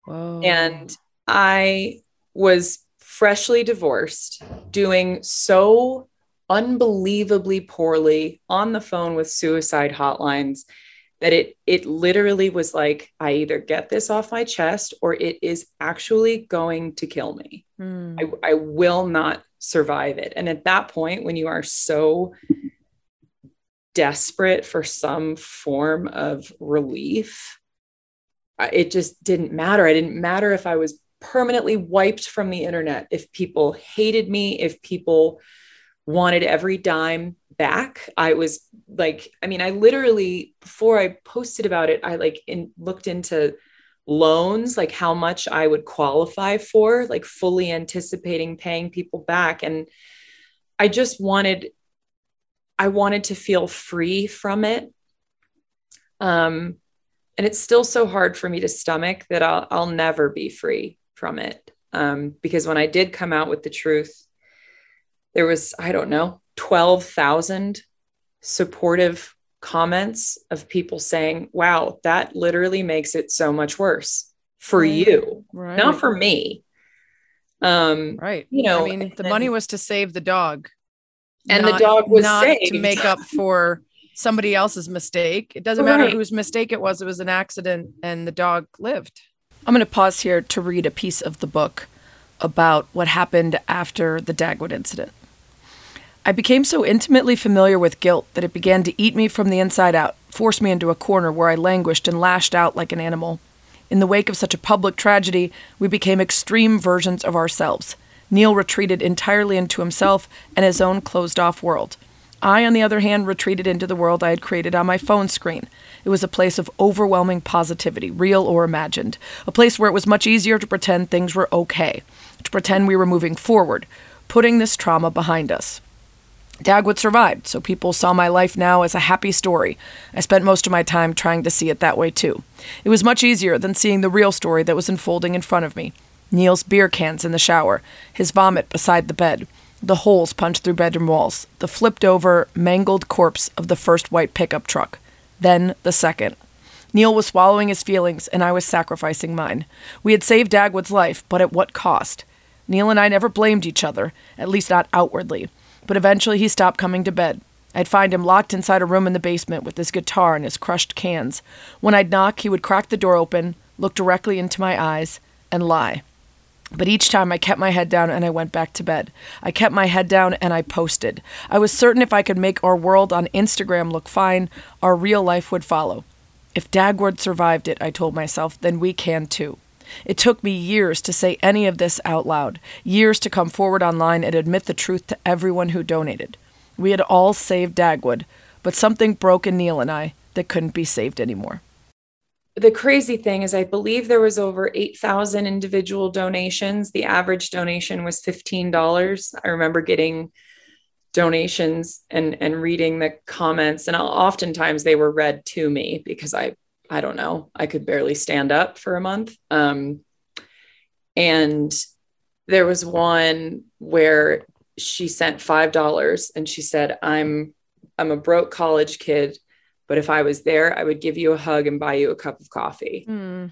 Whoa. And I was freshly divorced, doing so unbelievably poorly on the phone with suicide hotlines that it it literally was like I either get this off my chest or it is actually going to kill me. Hmm. I, I will not survive it. And at that point, when you are so desperate for some form of relief, it just didn't matter. i didn't matter if I was permanently wiped from the internet, if people hated me, if people wanted every dime back. I was like, I mean, I literally, before I posted about it, I like in, looked into loans, like how much I would qualify for, like fully anticipating paying people back. And I just wanted, I wanted to feel free from it. Um, and it's still so hard for me to stomach that I'll, I'll never be free from it. Um, because when I did come out with the truth, there was, I don't know, 12,000 supportive comments of people saying, wow, that literally makes it so much worse for Right. you, right. not for me. Um, right. you know, I mean, the and- money was to save the dog. And the dog was not to make up for somebody else's mistake. It doesn't matter whose mistake it was. It was an accident and the dog lived. I'm going to pause here to read a piece of the book about what happened after the Dagwood incident. I became so intimately familiar with guilt that it began to eat me from the inside out, force me into a corner where I languished and lashed out like an animal. In the wake of such a public tragedy, we became extreme versions of ourselves. Neil retreated entirely into himself and his own closed off world. I, on the other hand, retreated into the world I had created on my phone screen. It was a place of overwhelming positivity, real or imagined. A place where it was much easier to pretend things were okay, to pretend we were moving forward, putting this trauma behind us. Dagwood survived, so people saw my life now as a happy story. I spent most of my time trying to see it that way too. It was much easier than seeing the real story that was unfolding in front of me. Neil's beer cans in the shower, his vomit beside the bed, the holes punched through bedroom walls, the flipped over, mangled corpse of the first white pickup truck, then the second. Neil was swallowing his feelings, and I was sacrificing mine. We had saved Dagwood's life, but at what cost? Neil and I never blamed each other, at least not outwardly, but eventually he stopped coming to bed. I'd find him locked inside a room in the basement with his guitar and his crushed cans. When I'd knock, he would crack the door open, look directly into my eyes, and lie. But each time I kept my head down and I went back to bed. I kept my head down and I posted. I was certain if I could make our world on Instagram look fine, our real life would follow. If Dagwood survived it, I told myself, then we can too. It took me years to say any of this out loud, years to come forward online and admit the truth to everyone who donated. We had all saved Dagwood, but something broke in Neil and I that couldn't be saved anymore the crazy thing is, I believe there was over 8,000 individual donations. The average donation was $15. I remember getting donations and, and reading the comments, and oftentimes they were read to me because I, I don't know, I could barely stand up for a month. Um, and there was one where she sent $5 and she said, I'm, I'm a broke college kid but if I was there, I would give you a hug and buy you a cup of coffee. Mm.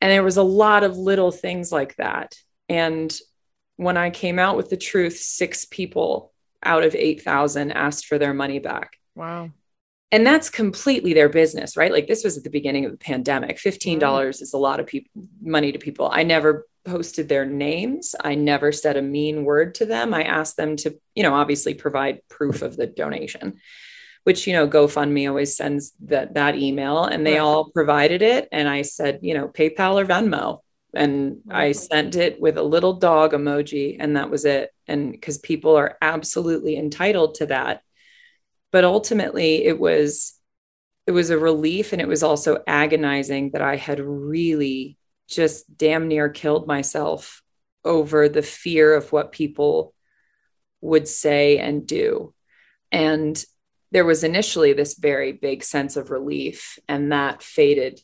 And there was a lot of little things like that. And when I came out with the truth, six people out of 8,000 asked for their money back. Wow. And that's completely their business, right? Like this was at the beginning of the pandemic. $15 mm. is a lot of people money to people. I never posted their names. I never said a mean word to them. I asked them to, you know, obviously provide proof of the donation which you know GoFundMe always sends that that email, and they right. all provided it. And I said, you know, PayPal or Venmo, and I sent it with a little dog emoji, and that was it. And because people are absolutely entitled to that, but ultimately it was it was a relief, and it was also agonizing that I had really just damn near killed myself over the fear of what people would say and do. And there was initially this very big sense of relief, and that faded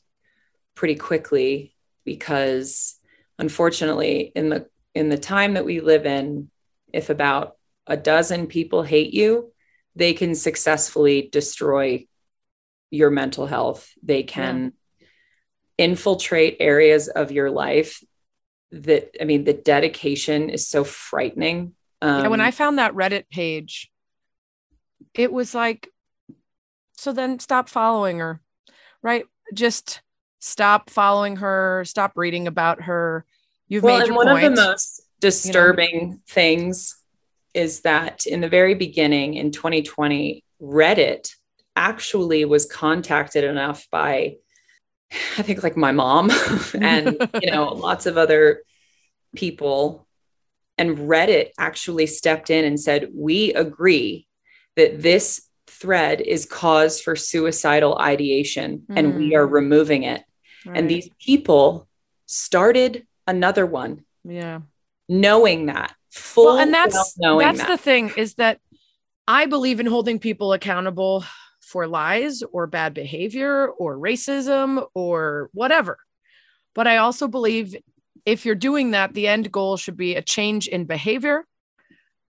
pretty quickly because unfortunately in the in the time that we live in if about a dozen people hate you they can successfully destroy your mental health they can yeah. infiltrate areas of your life that i mean the dedication is so frightening um, yeah, when i found that reddit page it was like, so then stop following her, right? Just stop following her, stop reading about her. You've well, made your one point. of the most disturbing you know? things is that in the very beginning in 2020, Reddit actually was contacted enough by, I think, like my mom and, you know, lots of other people. And Reddit actually stepped in and said, We agree that this thread is cause for suicidal ideation mm. and we are hmm. removing it. Right. And these people started another one. Yeah. Knowing that full well, and that's that's that. the thing is that I believe in holding people accountable for lies or bad behavior or racism or whatever. But I also believe if you're doing that, the end goal should be a change in behavior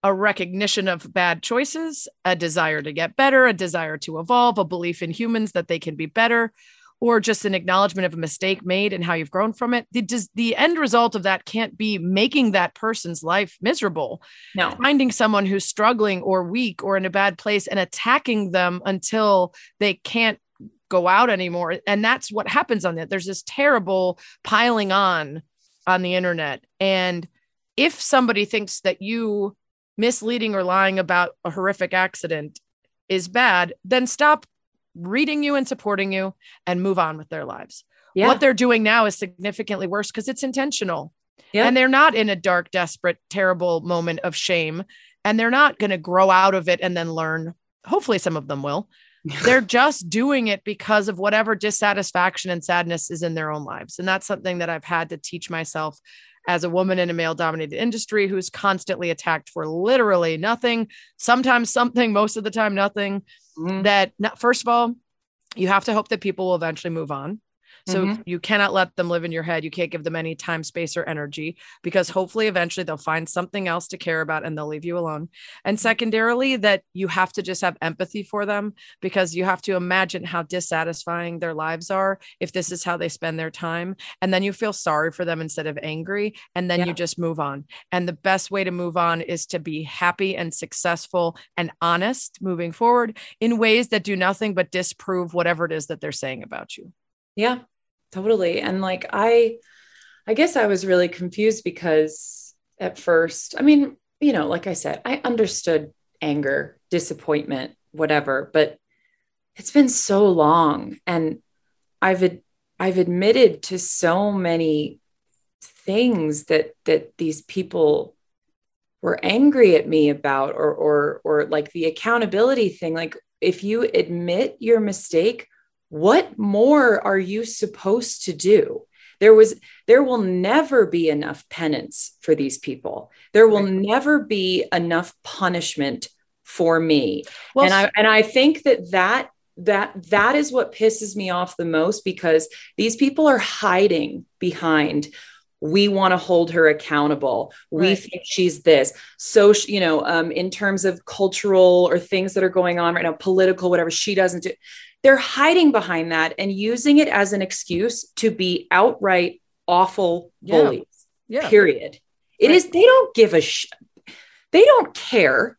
a recognition of bad choices, a desire to get better, a desire to evolve, a belief in humans that they can be better, or just an acknowledgement of a mistake made and how you've grown from it. The, the end result of that can't be making that person's life miserable. No. Finding someone who's struggling or weak or in a bad place and attacking them until they can't go out anymore. And that's what happens on that. There's this terrible piling on on the internet. And if somebody thinks that you misleading or lying about a horrific accident is bad, then stop reading you and supporting you and move on with their lives. Yeah. What they're doing now is significantly worse because it's intentional. Yeah. And they're not in a dark, desperate, terrible moment of shame. And they're not going to grow out of it and then learn. Hopefully, some of them will. they're just doing it because of whatever dissatisfaction and sadness is in their own lives. And that's something that I've had to teach myself as a woman in a male dominated industry who's constantly attacked for literally nothing, sometimes something, most of the time nothing. Mhm. That, not, first of all, you have to hope that people will eventually move on. So Mhm. you cannot let them live in your head. You can't give them any time, space, or energy because hopefully eventually they'll find something else to care about and they'll leave you alone. And secondarily, that you have to just have empathy for them because you have to imagine how dissatisfying their lives are if this is how they spend their time. And then you feel sorry for them instead of angry. And then Yeah. you just move on. And the best way to move on is to be happy and successful and honest moving forward in ways that do nothing but disprove whatever it is that they're saying about you. Yeah, totally. And like I I guess I was really confused because at first, I mean, you know, like I said, I understood anger, disappointment, whatever, but it's been so long and I've ad- I've admitted to so many things that that these people were angry at me about or or or like the accountability thing like if you admit your mistake what more are you supposed to do? There was there will never be enough penance for these people. There will never be enough punishment for me. Well, and i and i think that that that that is what pisses me off the most because these people are hiding behind we want to hold her accountable. We Right. think she's this. So you know um, in terms of cultural or things that are going on right now political whatever she doesn't do they're hiding behind that and using it as an excuse to be outright awful bullies yeah. period. It Right. is. they don't give a sh- they don't care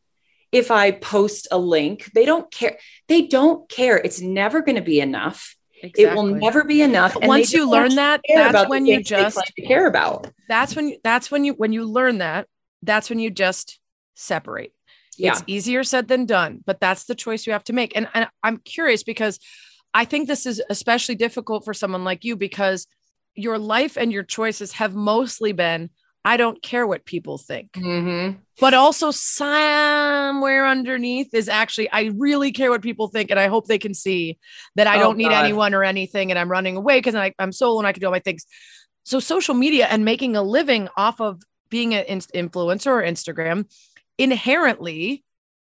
if i post a link. They don't care they don't care. It's never going to be enough. It will never be enough and once you learn that, that's when you just care about. That's when you that's when you when you learn that that's when you just separate yeah it's easier said than done but that's the choice you have to make and, and i'm curious because i think this is especially difficult for someone like you because your life and your choices have mostly been i don't care what people think Mhm. but also somewhere underneath is actually i really care what people think and i hope they can see that i Oh, don't need God. anyone or anything and i'm running away because i'm solo and i can do all my things so social media and making a living off of being an in- influencer or instagram inherently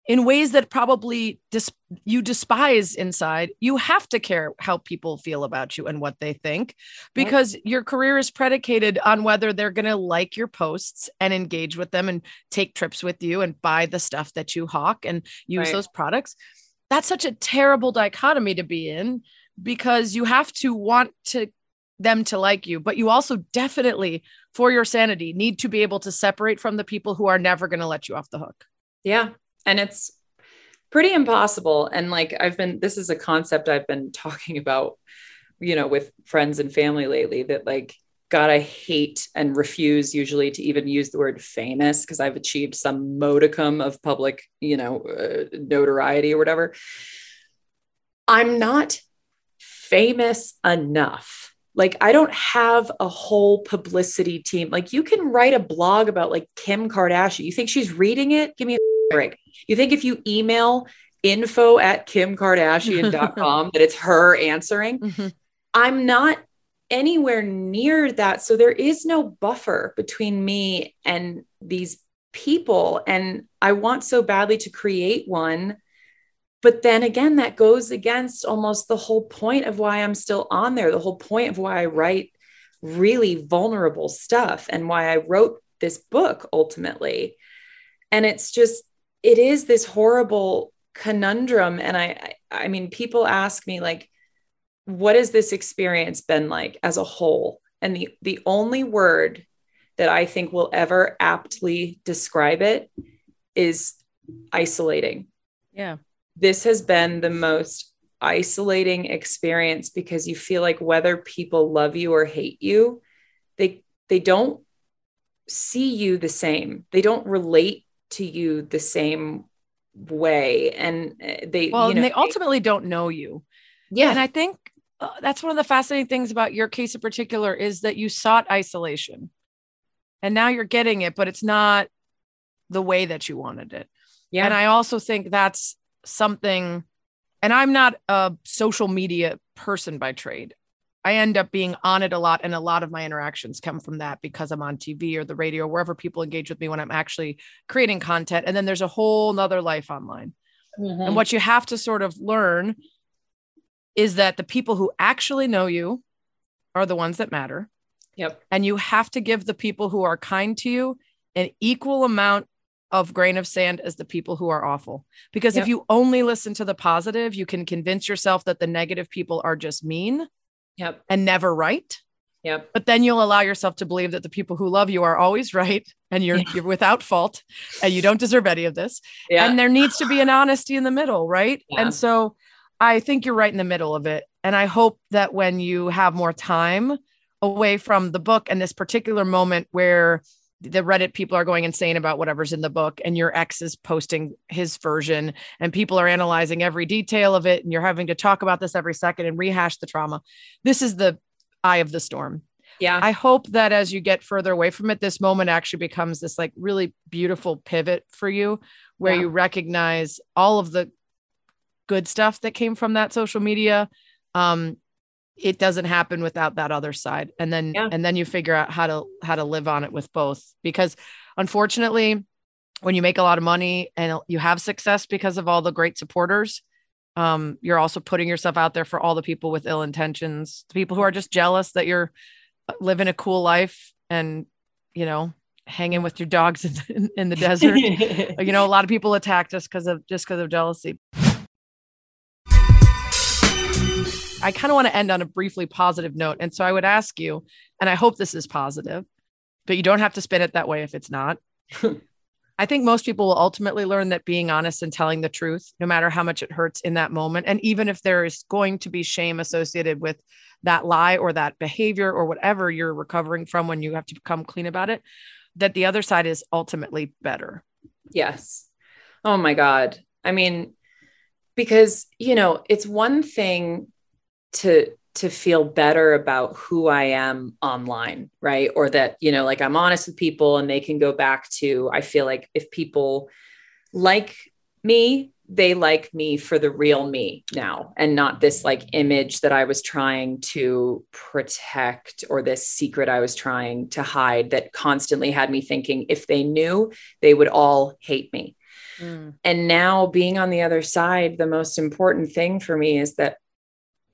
in ways that probably dis- you despise inside you have to care how people feel about you and what they think because your career is predicated on whether they're going to like your posts and engage with them and take trips with you and buy the stuff that you hawk and use Right. those products that's such a terrible dichotomy to be in because you have to want to them to like you but you also definitely for your sanity need to be able to separate from the people who are never going to let you off the hook Yeah. And it's pretty impossible. And like I've been, this is a concept I've been talking about, you know, with friends and family lately that like, God, I hate and refuse usually to even use the word famous because I've achieved some modicum of public, you know, uh, notoriety or whatever. I'm not famous enough. Like, I don't have a whole publicity team. Like, you can write a blog about like Kim Kardashian. You think she's reading it? Give me a break. You think if you email info at kimkardashian.com that it's her answering? Mm-hmm. I'm not anywhere near that. So there is no buffer between me and these people. And I want so badly to create one. But then again, that goes against almost the whole point of why I'm still on there, the whole point of why I write really vulnerable stuff and why I wrote this book ultimately. And it's just, it is this horrible conundrum. And I, I, mean, people ask me, like, what has this experience been like as a whole? And the, the only word that I think will ever aptly describe it is isolating. Yeah. This has been the most isolating experience because you feel like whether people love you or hate you, they they don't see you the same. They don't relate to you the same way and uh, they Well, you know and they ultimately don't know you. yeah And I think uh, that's one of the fascinating things about your case in particular is that you sought isolation and now you're getting it, but it's not the way that you wanted it. Yeah. And I also think that's something, and I'm not a social media person by trade. I end up being on it a lot, and a lot of my interactions come from that because I'm on TV or the radio, wherever people engage with me when I'm actually creating content. And then there's a whole nother life online. Mhm. And what you have to sort of learn is that the people who actually know you are the ones that matter. Yep. And you have to give the people who are kind to you an equal amount of grain of sand as the people who are awful. Because Yep. if you only listen to the positive, you can convince yourself that the negative people are just mean Yep. and never right. Yep. But then you'll allow yourself to believe that the people who love you are always right and you're Yeah. you're without fault and you don't deserve any of this Yeah. and there needs to be an honesty in the middle right Yeah. and so i think you're right in the middle of it and i hope that when you have more time away from the book and this particular moment where the reddit people are going insane about whatever's in the book and your ex is posting his version and people are analyzing every detail of it and you're having to talk about this every second and rehash the trauma this is the eye of the storm yeah. I hope that as you get further away from it, this moment actually becomes this like really beautiful pivot for you where Yeah. you recognize all of the good stuff that came from that social media. Um, it doesn't happen without that other side. And then Yeah. and then you figure out how to how to live on it with both. Because unfortunately, when you make a lot of money and you have success because of all the great supporters, um, you're also putting yourself out there for all the people with ill intentions, the people who are just jealous that you're uh, living a cool life and you know hanging with your dogs in, in the desert you know a lot of people attacked us because of just because of jealousy i kind of want to end on a briefly positive note and so i would ask you and i hope this is positive but you don't have to spin it that way if it's not i think most people will ultimately learn that being honest and telling the truth no matter how much it hurts in that moment and even if there is going to be shame associated with that lie or that behavior or whatever you're recovering from when you have to become clean about it that the other side is ultimately better Yes. Oh my God. I mean, because, you know, it's one thing to to feel better about who I am online, right? Or that, you know, like I'm honest with people and they can go back to I feel like if people like me, they like me for the real me now and not this like image that I was trying to protect or this secret I was trying to hide that constantly had me thinking if they knew, they would all hate me. Mm. And now being on the other side, the most important thing for me is that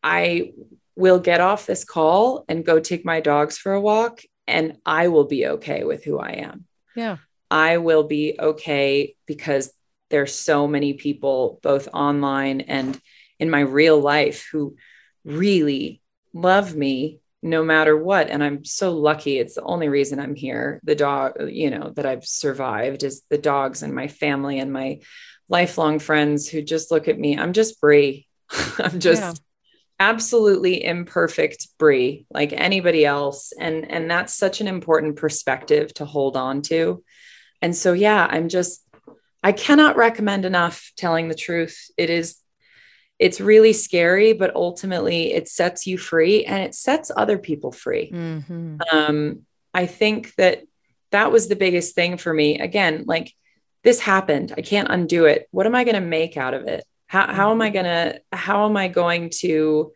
I will get off this call and go take my dogs for a walk and I will be okay with who I am. yeah. I will be okay because there's so many people both online and in my real life who really love me no matter what. And I'm so lucky. It's the only reason I'm here. The dog you know that I've survived is the dogs and my family and my lifelong friends who just look at me. I'm just Brie. I'm just. Absolutely imperfect Brie like anybody else and and that's such an important perspective to hold on to and so, yeah, I'm just, I cannot recommend enough telling the truth. It is, it's really scary, but ultimately it sets you free and it sets other people free. Mhm. Um, I think that that was the biggest thing for me. Again, like this happened, I can't undo it. What am I going to make out of it? How, how am I going to, how am I going to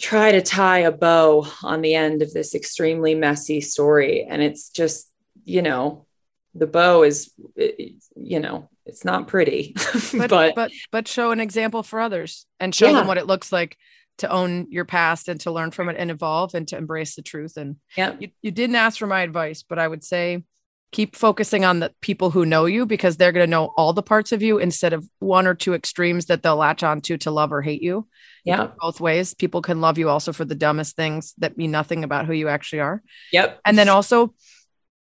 try to tie a bow on the end of this extremely messy story? And it's just, you know, the bow is eh, you know it's not pretty but, but, but but show an example for others and show Yeah. them what it looks like to own your past and to learn from it and evolve and to embrace the truth and yeah you, you didn't ask for my advice but i would say keep focusing on the people who know you because they're going to know all the parts of you instead of one or two extremes that they'll latch onto to love or hate you. Yeah. both ways. People can love you also for the dumbest things that mean nothing about who you actually are. Yep. And then also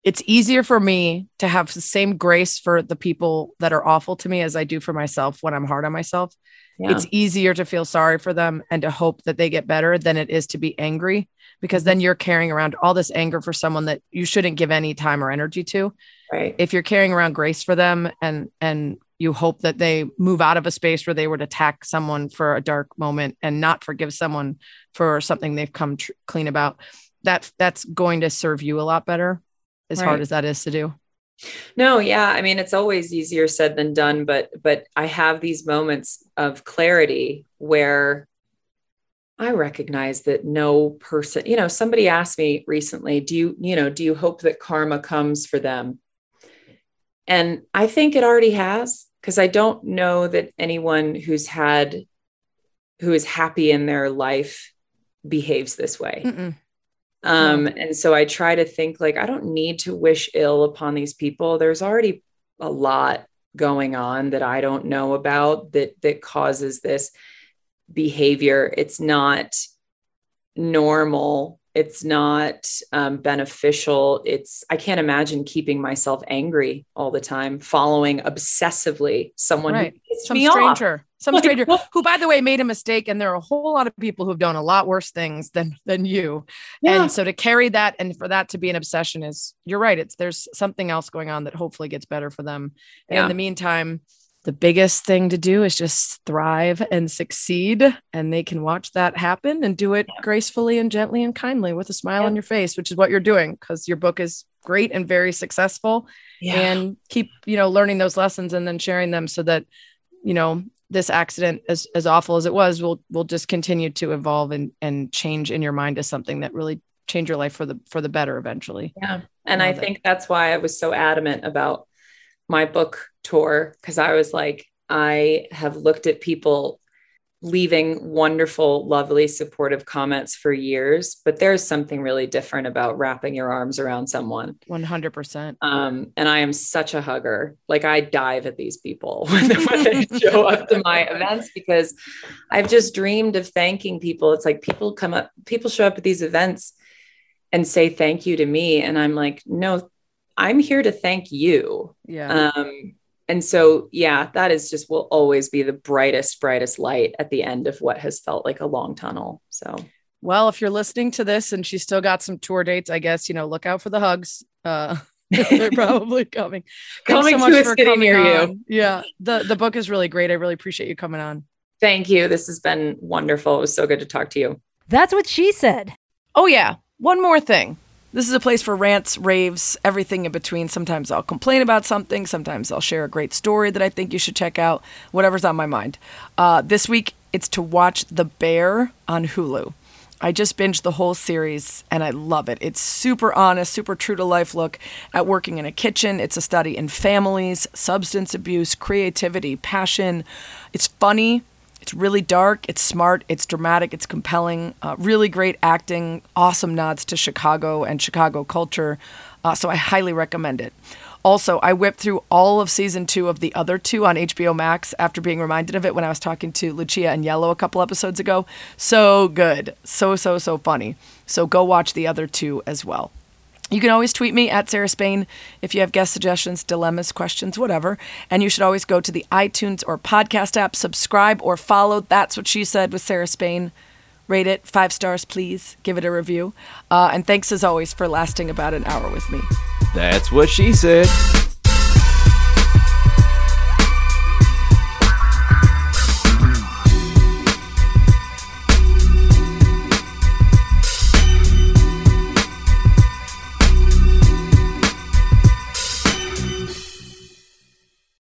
it's easier for me to have the same grace for the people that are awful to me as I do for myself when I'm hard on myself. yeah. It's easier to feel sorry for them and to hope that they get better than it is to be angry because mm-hmm. then you're carrying around all this anger for someone that you shouldn't give any time or energy to. right If you're carrying around grace for them and and you hope that they move out of a space where they would attack someone for a dark moment and not forgive someone for something they've come tr- clean about that that's going to serve you a lot better as right. hard as that is to do no yeah i mean it's always easier said than done but but i have these moments of clarity where i recognize that no person you know somebody asked me recently do you you know do you hope that karma comes for them and i think it already has because i don't know that anyone who's had who is happy in their life behaves this way Mm-mm. Um, and so I try to think like, I don't need to wish ill upon these people. There's already a lot going on that I don't know about that that causes this behavior. It's not normal it's not um, beneficial it's i can't imagine keeping myself angry all the time following obsessively someone right. some stranger off. some stranger who by the way made a mistake and there are a whole lot of people who've done a lot worse things than than you yeah. and so to carry that and for that to be an obsession is you're right it's there's something else going on that hopefully gets better for them yeah. in the meantime the biggest thing to do is just thrive and succeed and they can watch that happen and do it gracefully and gently and kindly with a smile yeah. on your face which is what you're doing because your book is great and very successful. Yeah. and keep you know learning those lessons and then sharing them so that you know this accident as, as awful as it was will will just continue to evolve and and change in your mind to something that really change your life for the for the better eventually. Yeah. And i, I think that's why i was so adamant about my book tour because I was like, I have looked at people leaving wonderful, lovely, supportive comments for years, but there's something really different about wrapping your arms around someone. 100%. Um, and I am such a hugger. Like I dive at these people when, when they show up to my events because I've just dreamed of thanking people. It's like people come up, people show up at these events and say thank you to me. And I'm like, no, I'm here to thank you. Yeah. Um, and so, yeah, that is just will always be the brightest, brightest light at the end of what has felt like a long tunnel. So, well, if you're listening to this and she's still got some tour dates, I guess, you know, look out for the hugs. Uh, they're probably coming. coming so much for coming near on. you. Yeah. The, the book is really great. I really appreciate you coming on. Thank you. This has been wonderful. It was so good to talk to you. That's what she said. Oh, yeah. One more thing. This is a place for rants, raves, everything in between. Sometimes I'll complain about something. Sometimes I'll share a great story that I think you should check out. Whatever's on my mind. Uh, this week, it's to watch The Bear on Hulu. I just binged the whole series and I love it. It's super honest, super true to life look at working in a kitchen. It's a study in families, substance abuse, creativity, passion. It's funny, it's really dark, it's smart, it's dramatic, it's compelling, uh, really great acting, awesome nods to Chicago and Chicago culture. Uh, so I highly recommend it. Also, I whipped through all of season two of the other two on HBO Max after being reminded of it when I was talking to Lucia Aniello a couple episodes ago. So good. So, so, so funny. So go watch the other two as well. You can always tweet me at Sarah Spain if you have guest suggestions, dilemmas, questions, whatever. And you should always go to the iTunes or podcast app, subscribe or follow. That's what she said with Sarah Spain. Rate it five stars, please. Give it a review. Uh, and thanks as always for lasting about an hour with me. That's what she said.